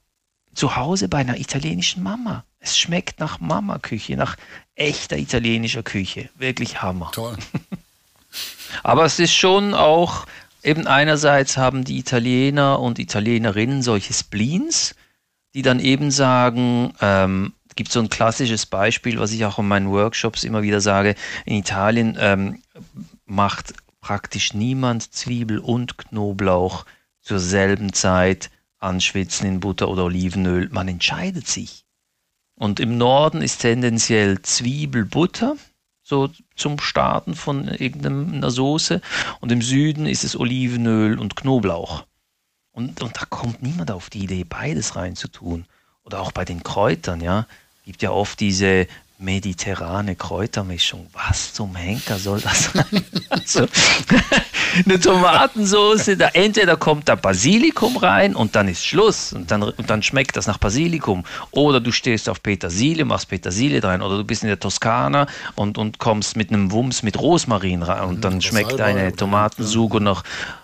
zu Hause bei einer italienischen Mama. Es schmeckt nach Mama-Küche, nach echter italienischer Küche. Wirklich Hammer. Toll. Aber es ist schon auch, eben einerseits haben die Italiener und Italienerinnen solche Spleens, die dann eben sagen, ähm, gibt so ein klassisches Beispiel, was ich auch in meinen Workshops immer wieder sage. In Italien ähm, macht praktisch niemand Zwiebel und Knoblauch zur selben Zeit anschwitzen in Butter oder Olivenöl. Man entscheidet sich. Und im Norden ist tendenziell Zwiebel, Butter, so zum Starten von irgendeiner Soße. Und im Süden ist es Olivenöl und Knoblauch. Und, und da kommt niemand auf die Idee, beides reinzutun. Oder auch bei den Kräutern, ja gibt ja oft diese mediterrane Kräutermischung. Was zum Henker soll das sein? also, eine Tomatensauce, da entweder kommt da Basilikum rein und dann ist Schluss und dann, und dann schmeckt das nach Basilikum. Oder du stehst auf Petersilie, machst Petersilie rein. Oder du bist in der Toskana und, und kommst mit einem Wumms mit Rosmarin rein und dann schmeckt deine Tomatensuche noch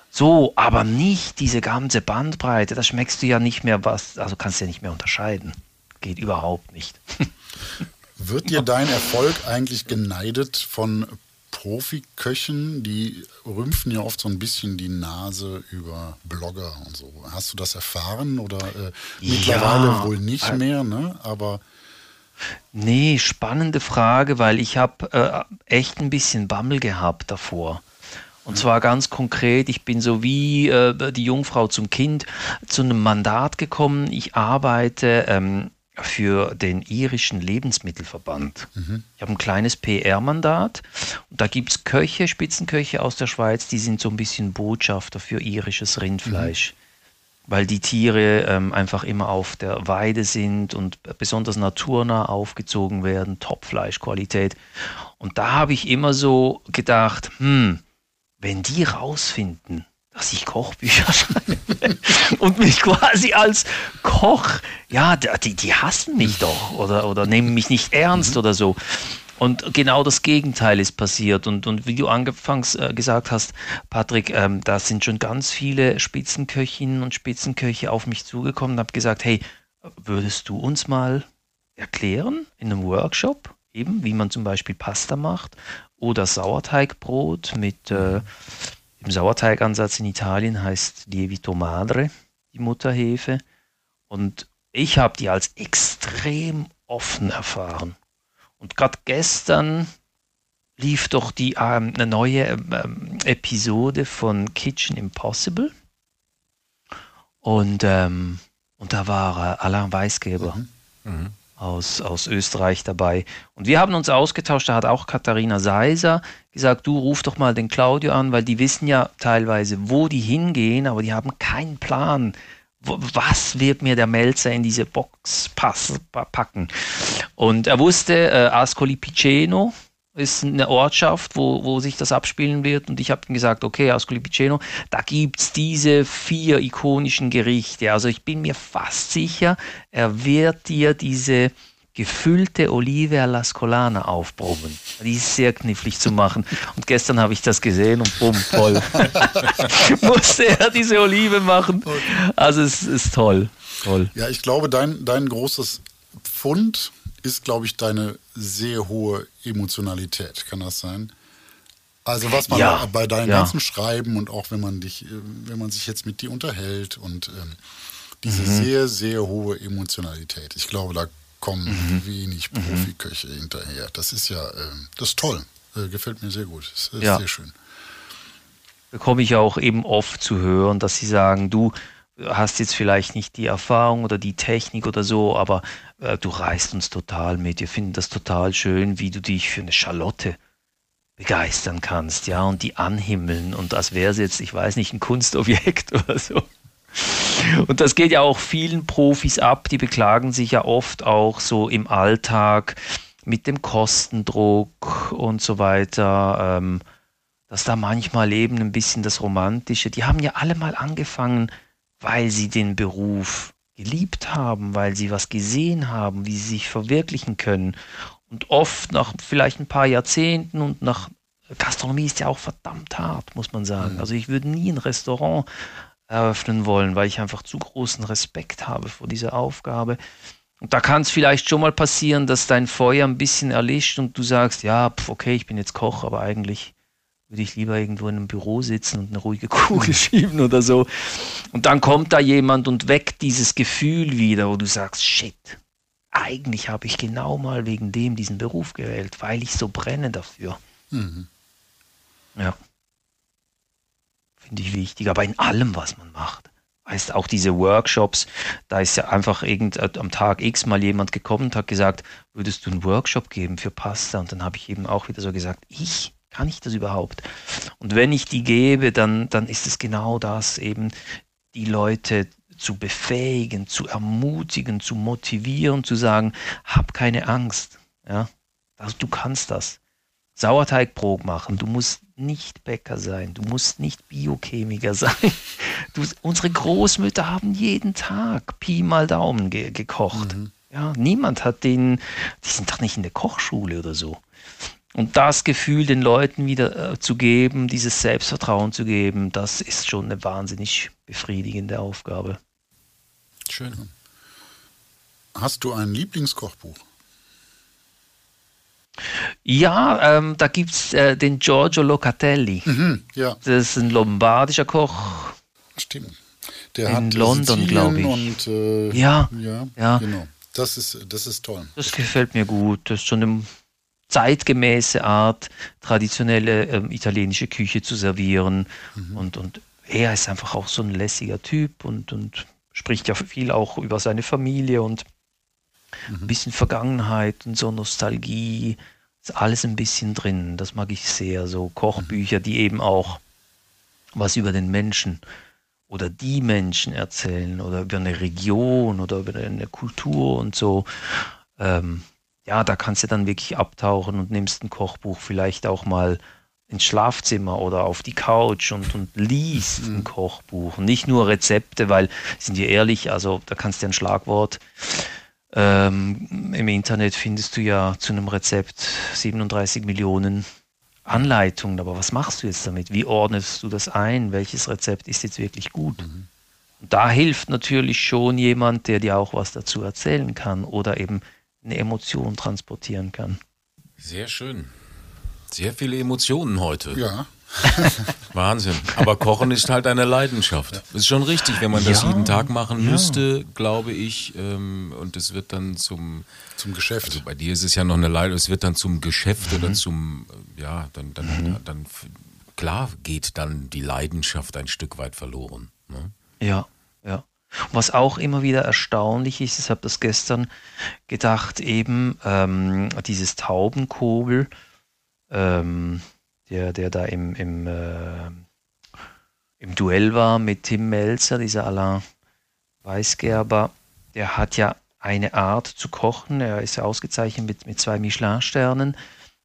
so, aber nicht diese ganze Bandbreite. Da schmeckst du ja nicht mehr was, also kannst du ja nicht mehr unterscheiden geht überhaupt nicht. Wird dir dein Erfolg eigentlich geneidet von Profiköchen, die rümpfen ja oft so ein bisschen die Nase über Blogger und so. Hast du das erfahren oder äh, mittlerweile ja, wohl nicht mehr, ne? Aber Nee, spannende Frage, weil ich habe äh, echt ein bisschen Bammel gehabt davor. Und zwar ganz konkret, ich bin so wie äh, die Jungfrau zum Kind zu einem Mandat gekommen. Ich arbeite ähm, für den irischen Lebensmittelverband. Mhm. Ich habe ein kleines PR-Mandat und da gibt es Köche, Spitzenköche aus der Schweiz, die sind so ein bisschen Botschafter für irisches Rindfleisch. Mhm. Weil die Tiere ähm, einfach immer auf der Weide sind und besonders naturnah aufgezogen werden, Topfleischqualität. Und da habe ich immer so gedacht, hm, wenn die rausfinden, dass ich Kochbücher schreibe und mich quasi als Koch, ja, die, die hassen mich doch oder, oder nehmen mich nicht ernst mhm. oder so. Und genau das Gegenteil ist passiert. Und, und wie du anfangs äh, gesagt hast, Patrick, ähm, da sind schon ganz viele Spitzenköchinnen und Spitzenköche auf mich zugekommen und habe gesagt, hey, würdest du uns mal erklären in einem Workshop, eben wie man zum Beispiel Pasta macht oder Sauerteigbrot mit äh, Sauerteigansatz in Italien heißt Lievito Madre die Mutterhefe. Und ich habe die als extrem offen erfahren. Und gerade gestern lief doch die ähm, eine neue ähm, Episode von Kitchen Impossible. Und, ähm, und da war äh, Alain Weisgeber. Mhm. Mhm aus, aus Österreich dabei. Und wir haben uns ausgetauscht, da hat auch Katharina Seiser gesagt, du ruf doch mal den Claudio an, weil die wissen ja teilweise, wo die hingehen, aber die haben keinen Plan. Was wird mir der Melzer in diese Box packen? Und er wusste, äh, Ascoli Piceno, ist eine Ortschaft, wo, wo sich das abspielen wird. Und ich habe ihm gesagt, okay, aus Colipiceno, da gibt es diese vier ikonischen Gerichte. Also ich bin mir fast sicher, er wird dir diese gefüllte Olive alla Scolana aufbrummen. Die ist sehr knifflig zu machen. Und gestern habe ich das gesehen und bumm, toll. Musste er diese Olive machen. Also es ist toll. toll. Ja, ich glaube, dein, dein großes Pfund ist, glaube ich, deine sehr hohe Emotionalität. Kann das sein? Also was man ja, bei deinem ja. ganzen Schreiben und auch wenn man dich, äh, wenn man sich jetzt mit dir unterhält und ähm, diese mhm. sehr, sehr hohe Emotionalität. Ich glaube, da kommen mhm. wenig mhm. Profiköche mhm. hinterher. Das ist ja, äh, das ist toll. Äh, gefällt mir sehr gut. Das ist ja. sehr schön. Bekomme ich auch eben oft zu hören, dass sie sagen, du, hast jetzt vielleicht nicht die Erfahrung oder die Technik oder so, aber äh, du reißt uns total mit. Wir finden das total schön, wie du dich für eine Charlotte begeistern kannst, ja, und die anhimmeln und als wäre es jetzt, ich weiß nicht, ein Kunstobjekt oder so. Und das geht ja auch vielen Profis ab, die beklagen sich ja oft auch so im Alltag, mit dem Kostendruck und so weiter, ähm, dass da manchmal eben ein bisschen das Romantische, die haben ja alle mal angefangen, weil sie den Beruf geliebt haben, weil sie was gesehen haben, wie sie sich verwirklichen können. Und oft nach vielleicht ein paar Jahrzehnten und nach Gastronomie ist ja auch verdammt hart, muss man sagen. Mhm. Also ich würde nie ein Restaurant eröffnen wollen, weil ich einfach zu großen Respekt habe vor dieser Aufgabe. Und da kann es vielleicht schon mal passieren, dass dein Feuer ein bisschen erlischt und du sagst, ja, pf, okay, ich bin jetzt Koch, aber eigentlich würde ich lieber irgendwo in einem Büro sitzen und eine ruhige Kugel schieben oder so. Und dann kommt da jemand und weckt dieses Gefühl wieder, wo du sagst, shit, eigentlich habe ich genau mal wegen dem diesen Beruf gewählt, weil ich so brenne dafür. Mhm. Ja. Finde ich wichtig, aber in allem, was man macht. Heißt auch diese Workshops, da ist ja einfach irgend, äh, am Tag X mal jemand gekommen und hat gesagt, würdest du einen Workshop geben für Pasta? Und dann habe ich eben auch wieder so gesagt, ich kann ich das überhaupt? Und wenn ich die gebe, dann, dann ist es genau das, eben die Leute zu befähigen, zu ermutigen, zu motivieren, zu sagen, hab keine Angst. Ja, also du kannst das. Sauerteigbrot machen, du musst nicht Bäcker sein, du musst nicht Biochemiker sein. Du, unsere Großmütter haben jeden Tag Pi mal Daumen ge gekocht. Mhm. Ja, niemand hat den, die sind doch nicht in der Kochschule oder so. Und das Gefühl den Leuten wieder äh, zu geben, dieses Selbstvertrauen zu geben, das ist schon eine wahnsinnig befriedigende Aufgabe. Schön. Hast du ein Lieblingskochbuch? Ja, ähm, da gibt es äh, den Giorgio Locatelli. Mhm, ja. Das ist ein lombardischer Koch. Stimmt. Der in hat London, glaube ich. Und, äh, ja, ja, ja, genau. Das ist, das ist toll. Das gefällt mir gut. Das ist schon im zeitgemäße Art, traditionelle ähm, italienische Küche zu servieren. Mhm. Und, und er ist einfach auch so ein lässiger Typ und, und spricht ja viel auch über seine Familie und mhm. ein bisschen Vergangenheit und so Nostalgie. Ist alles ein bisschen drin. Das mag ich sehr. So Kochbücher, die eben auch was über den Menschen oder die Menschen erzählen oder über eine Region oder über eine Kultur und so. Ähm, ja, da kannst du dann wirklich abtauchen und nimmst ein Kochbuch vielleicht auch mal ins Schlafzimmer oder auf die Couch und, und liest mhm. ein Kochbuch. Nicht nur Rezepte, weil, sind wir ehrlich, also da kannst du ein Schlagwort. Ähm, Im Internet findest du ja zu einem Rezept 37 Millionen Anleitungen, aber was machst du jetzt damit? Wie ordnest du das ein? Welches Rezept ist jetzt wirklich gut? Mhm. Und da hilft natürlich schon jemand, der dir auch was dazu erzählen kann oder eben eine Emotion transportieren kann. Sehr schön. Sehr viele Emotionen heute. Ja. Wahnsinn. Aber Kochen ist halt eine Leidenschaft. Das ist schon richtig, wenn man das ja, jeden Tag machen ja. müsste, glaube ich. Ähm, und es wird dann zum, zum Geschäft. Also bei dir ist es ja noch eine Leidenschaft. Es wird dann zum Geschäft mhm. oder zum, ja, dann, dann, mhm. dann, klar geht dann die Leidenschaft ein Stück weit verloren. Ne? Ja, ja. Was auch immer wieder erstaunlich ist, ich habe das gestern gedacht, eben ähm, dieses Taubenkobel, ähm, der, der da im, im, äh, im Duell war mit Tim Melzer, dieser Alain Weisgerber, der hat ja eine Art zu kochen, er ist ja ausgezeichnet mit, mit zwei Michelin-Sternen.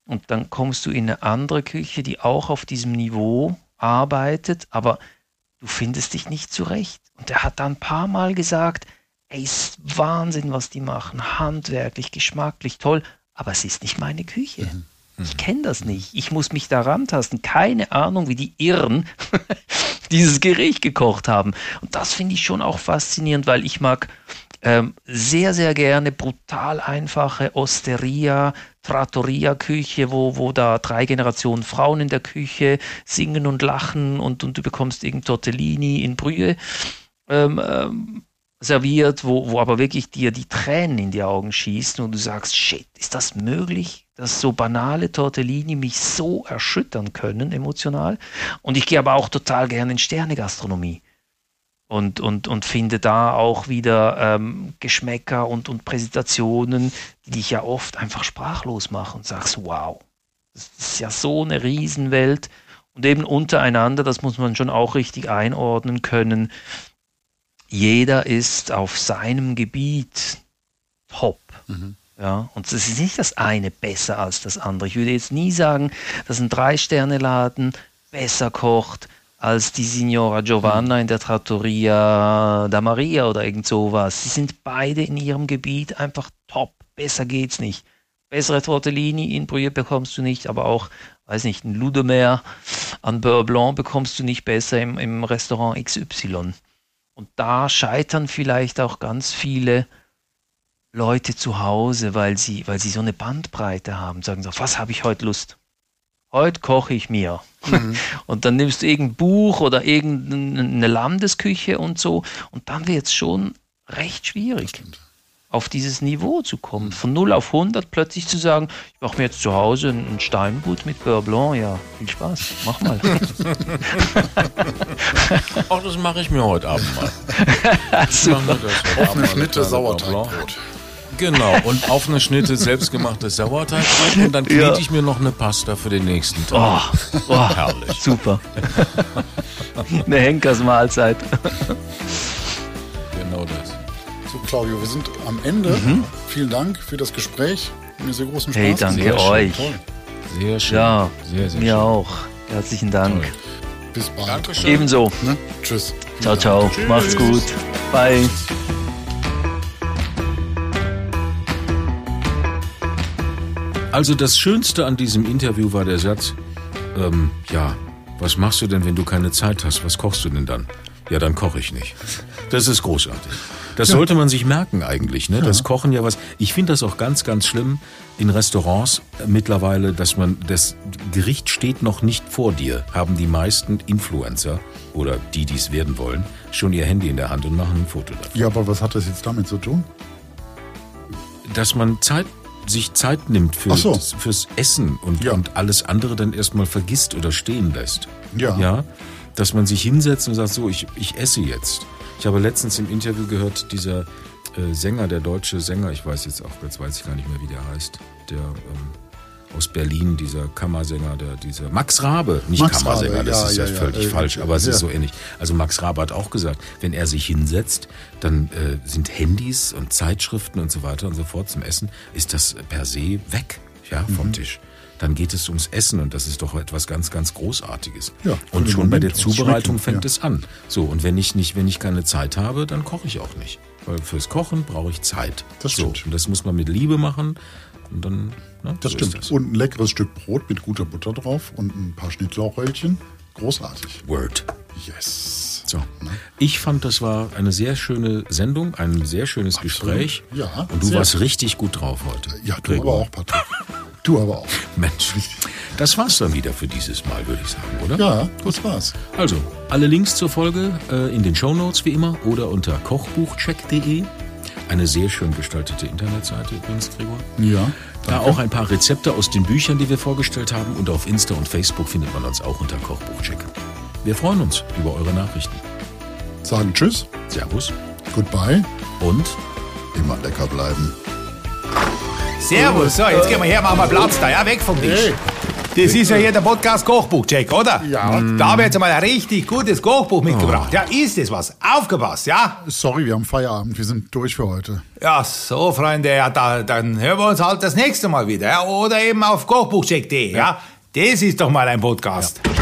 Und dann kommst du in eine andere Küche, die auch auf diesem Niveau arbeitet, aber du findest dich nicht zurecht. Und er hat da ein paar Mal gesagt, ey, ist Wahnsinn, was die machen, handwerklich, geschmacklich, toll, aber es ist nicht meine Küche. Mhm. Ich kenne das nicht. Ich muss mich da rantasten. Keine Ahnung, wie die Irren dieses Gericht gekocht haben. Und das finde ich schon auch faszinierend, weil ich mag ähm, sehr, sehr gerne brutal einfache Osteria, Trattoria-Küche, wo, wo da drei Generationen Frauen in der Küche singen und lachen und, und du bekommst irgendein Tortellini in Brühe. Ähm, ähm, serviert, wo, wo aber wirklich dir die Tränen in die Augen schießen und du sagst, shit, ist das möglich, dass so banale Tortellini mich so erschüttern können emotional? Und ich gehe aber auch total gerne in Sternegastronomie und, und, und finde da auch wieder ähm, Geschmäcker und, und Präsentationen, die dich ja oft einfach sprachlos machen und sagst, wow, das ist ja so eine Riesenwelt und eben untereinander, das muss man schon auch richtig einordnen können, jeder ist auf seinem Gebiet top. Mhm. Ja, und es ist nicht das eine besser als das andere. Ich würde jetzt nie sagen, dass ein Drei-Sterne-Laden besser kocht als die Signora Giovanna in der Trattoria da Maria oder irgend sowas. Sie sind beide in ihrem Gebiet einfach top. Besser geht's nicht. Bessere Tortellini in Brühe bekommst du nicht, aber auch, weiß nicht, ein Ludemer an Beurre Blanc bekommst du nicht besser im, im Restaurant XY. Und da scheitern vielleicht auch ganz viele Leute zu Hause, weil sie, weil sie so eine Bandbreite haben, sagen so, was habe ich heute Lust? Heute koche ich mir. Mhm. Und dann nimmst du irgendein Buch oder irgendeine Landesküche und so. Und dann wird es schon recht schwierig, auf dieses Niveau zu kommen. Mhm. Von 0 auf 100 plötzlich zu sagen, ich mache mir jetzt zu Hause ein Steinbutt mit Beurre Blanc. Ja, viel Spaß. Mach mal. Auch das mache ich mir heute Abend mal. Also, Offene Schnitte Sauerteigbrot. Genau, und auf eine Schnitte selbstgemachtes Sauerteigbrot und dann knete ja. ich mir noch eine Pasta für den nächsten Tag. Oh, oh herrlich. Super. eine Henkersmahlzeit. genau das. So, Claudio, wir sind am Ende. Mhm. Vielen Dank für das Gespräch. Mir sehr großen Spaß. Hey, danke sehr euch. Schön, sehr schön. Ja, sehr, sehr mir schön. auch. Herzlichen Dank. Toll. Bis bald. Dankeschön. Ebenso. Ne? Tschüss. Ciao, ciao. Tschüss. Macht's gut. Bye. Also das Schönste an diesem Interview war der Satz, ähm, ja, was machst du denn, wenn du keine Zeit hast? Was kochst du denn dann? Ja, dann koche ich nicht. Das ist großartig. Das ja. sollte man sich merken eigentlich. Ne? Das Kochen ja was. Ich finde das auch ganz, ganz schlimm in Restaurants mittlerweile, dass man das Gericht steht noch nicht vor dir. Haben die meisten Influencer oder die, die es werden wollen, schon ihr Handy in der Hand und machen ein Foto davon. Ja, aber was hat das jetzt damit zu tun? Dass man Zeit sich Zeit nimmt für, so. fürs Essen und, ja. und alles andere dann erstmal vergisst oder stehen lässt. Ja. ja. Dass man sich hinsetzt und sagt, so, ich, ich esse jetzt. Ich habe letztens im Interview gehört, dieser äh, Sänger, der deutsche Sänger, ich weiß jetzt auch, jetzt weiß ich gar nicht mehr, wie der heißt, der ähm, aus Berlin, dieser Kammersänger, der, dieser Max Rabe, nicht Max Kammersänger, Rabe, das ja, ist ja, ja völlig ja, falsch, aber es ist so ähnlich. Also Max Rabe hat auch gesagt, wenn er sich hinsetzt, dann äh, sind Handys und Zeitschriften und so weiter und so fort zum Essen, ist das per se weg, ja, vom mhm. Tisch. Dann geht es ums Essen und das ist doch etwas ganz, ganz Großartiges. Ja, und schon Moment, bei der Zubereitung fängt es an. So, und wenn ich nicht, wenn ich keine Zeit habe, dann koche ich auch nicht. Weil fürs Kochen brauche ich Zeit. Das stimmt. So, und das muss man mit Liebe machen. Und dann, ne, das so stimmt. Das. Und ein leckeres Stück Brot mit guter Butter drauf und ein paar Schnittlauchröllchen. Großartig. Word. Yes. So. Ich fand, das war eine sehr schöne Sendung, ein sehr schönes Absolut. Gespräch. Ja. Und du warst richtig gut drauf heute. Ja, du Gregor. aber auch, Patrick. Du aber auch. Mensch, das war's dann wieder für dieses Mal, würde ich sagen, oder? Ja, das war's. Also, alle Links zur Folge äh, in den Show Notes wie immer oder unter kochbuchcheck.de. Eine sehr schön gestaltete Internetseite übrigens, Gregor. Ja. Da auch ein paar Rezepte aus den Büchern, die wir vorgestellt haben. Und auf Insta und Facebook findet man uns auch unter Kochbuchcheck. Wir freuen uns über eure Nachrichten. Sagen Tschüss. Servus. Goodbye. Und immer lecker bleiben. Servus. So, jetzt gehen wir her, machen wir Platz da, ja, weg vom Tisch. Das ist ja hier der Podcast Kochbuch-Check, oder? Ja. Da habe ich jetzt mal ein richtig gutes Kochbuch mitgebracht. Oh. Ja, ist das was? Aufgepasst, ja? Sorry, wir haben Feierabend. Wir sind durch für heute. Ja, so, Freunde, ja, da, dann hören wir uns halt das nächste Mal wieder. Ja? Oder eben auf kochbuchcheck.de, ja. ja? Das ist doch mal ein Podcast. Ja.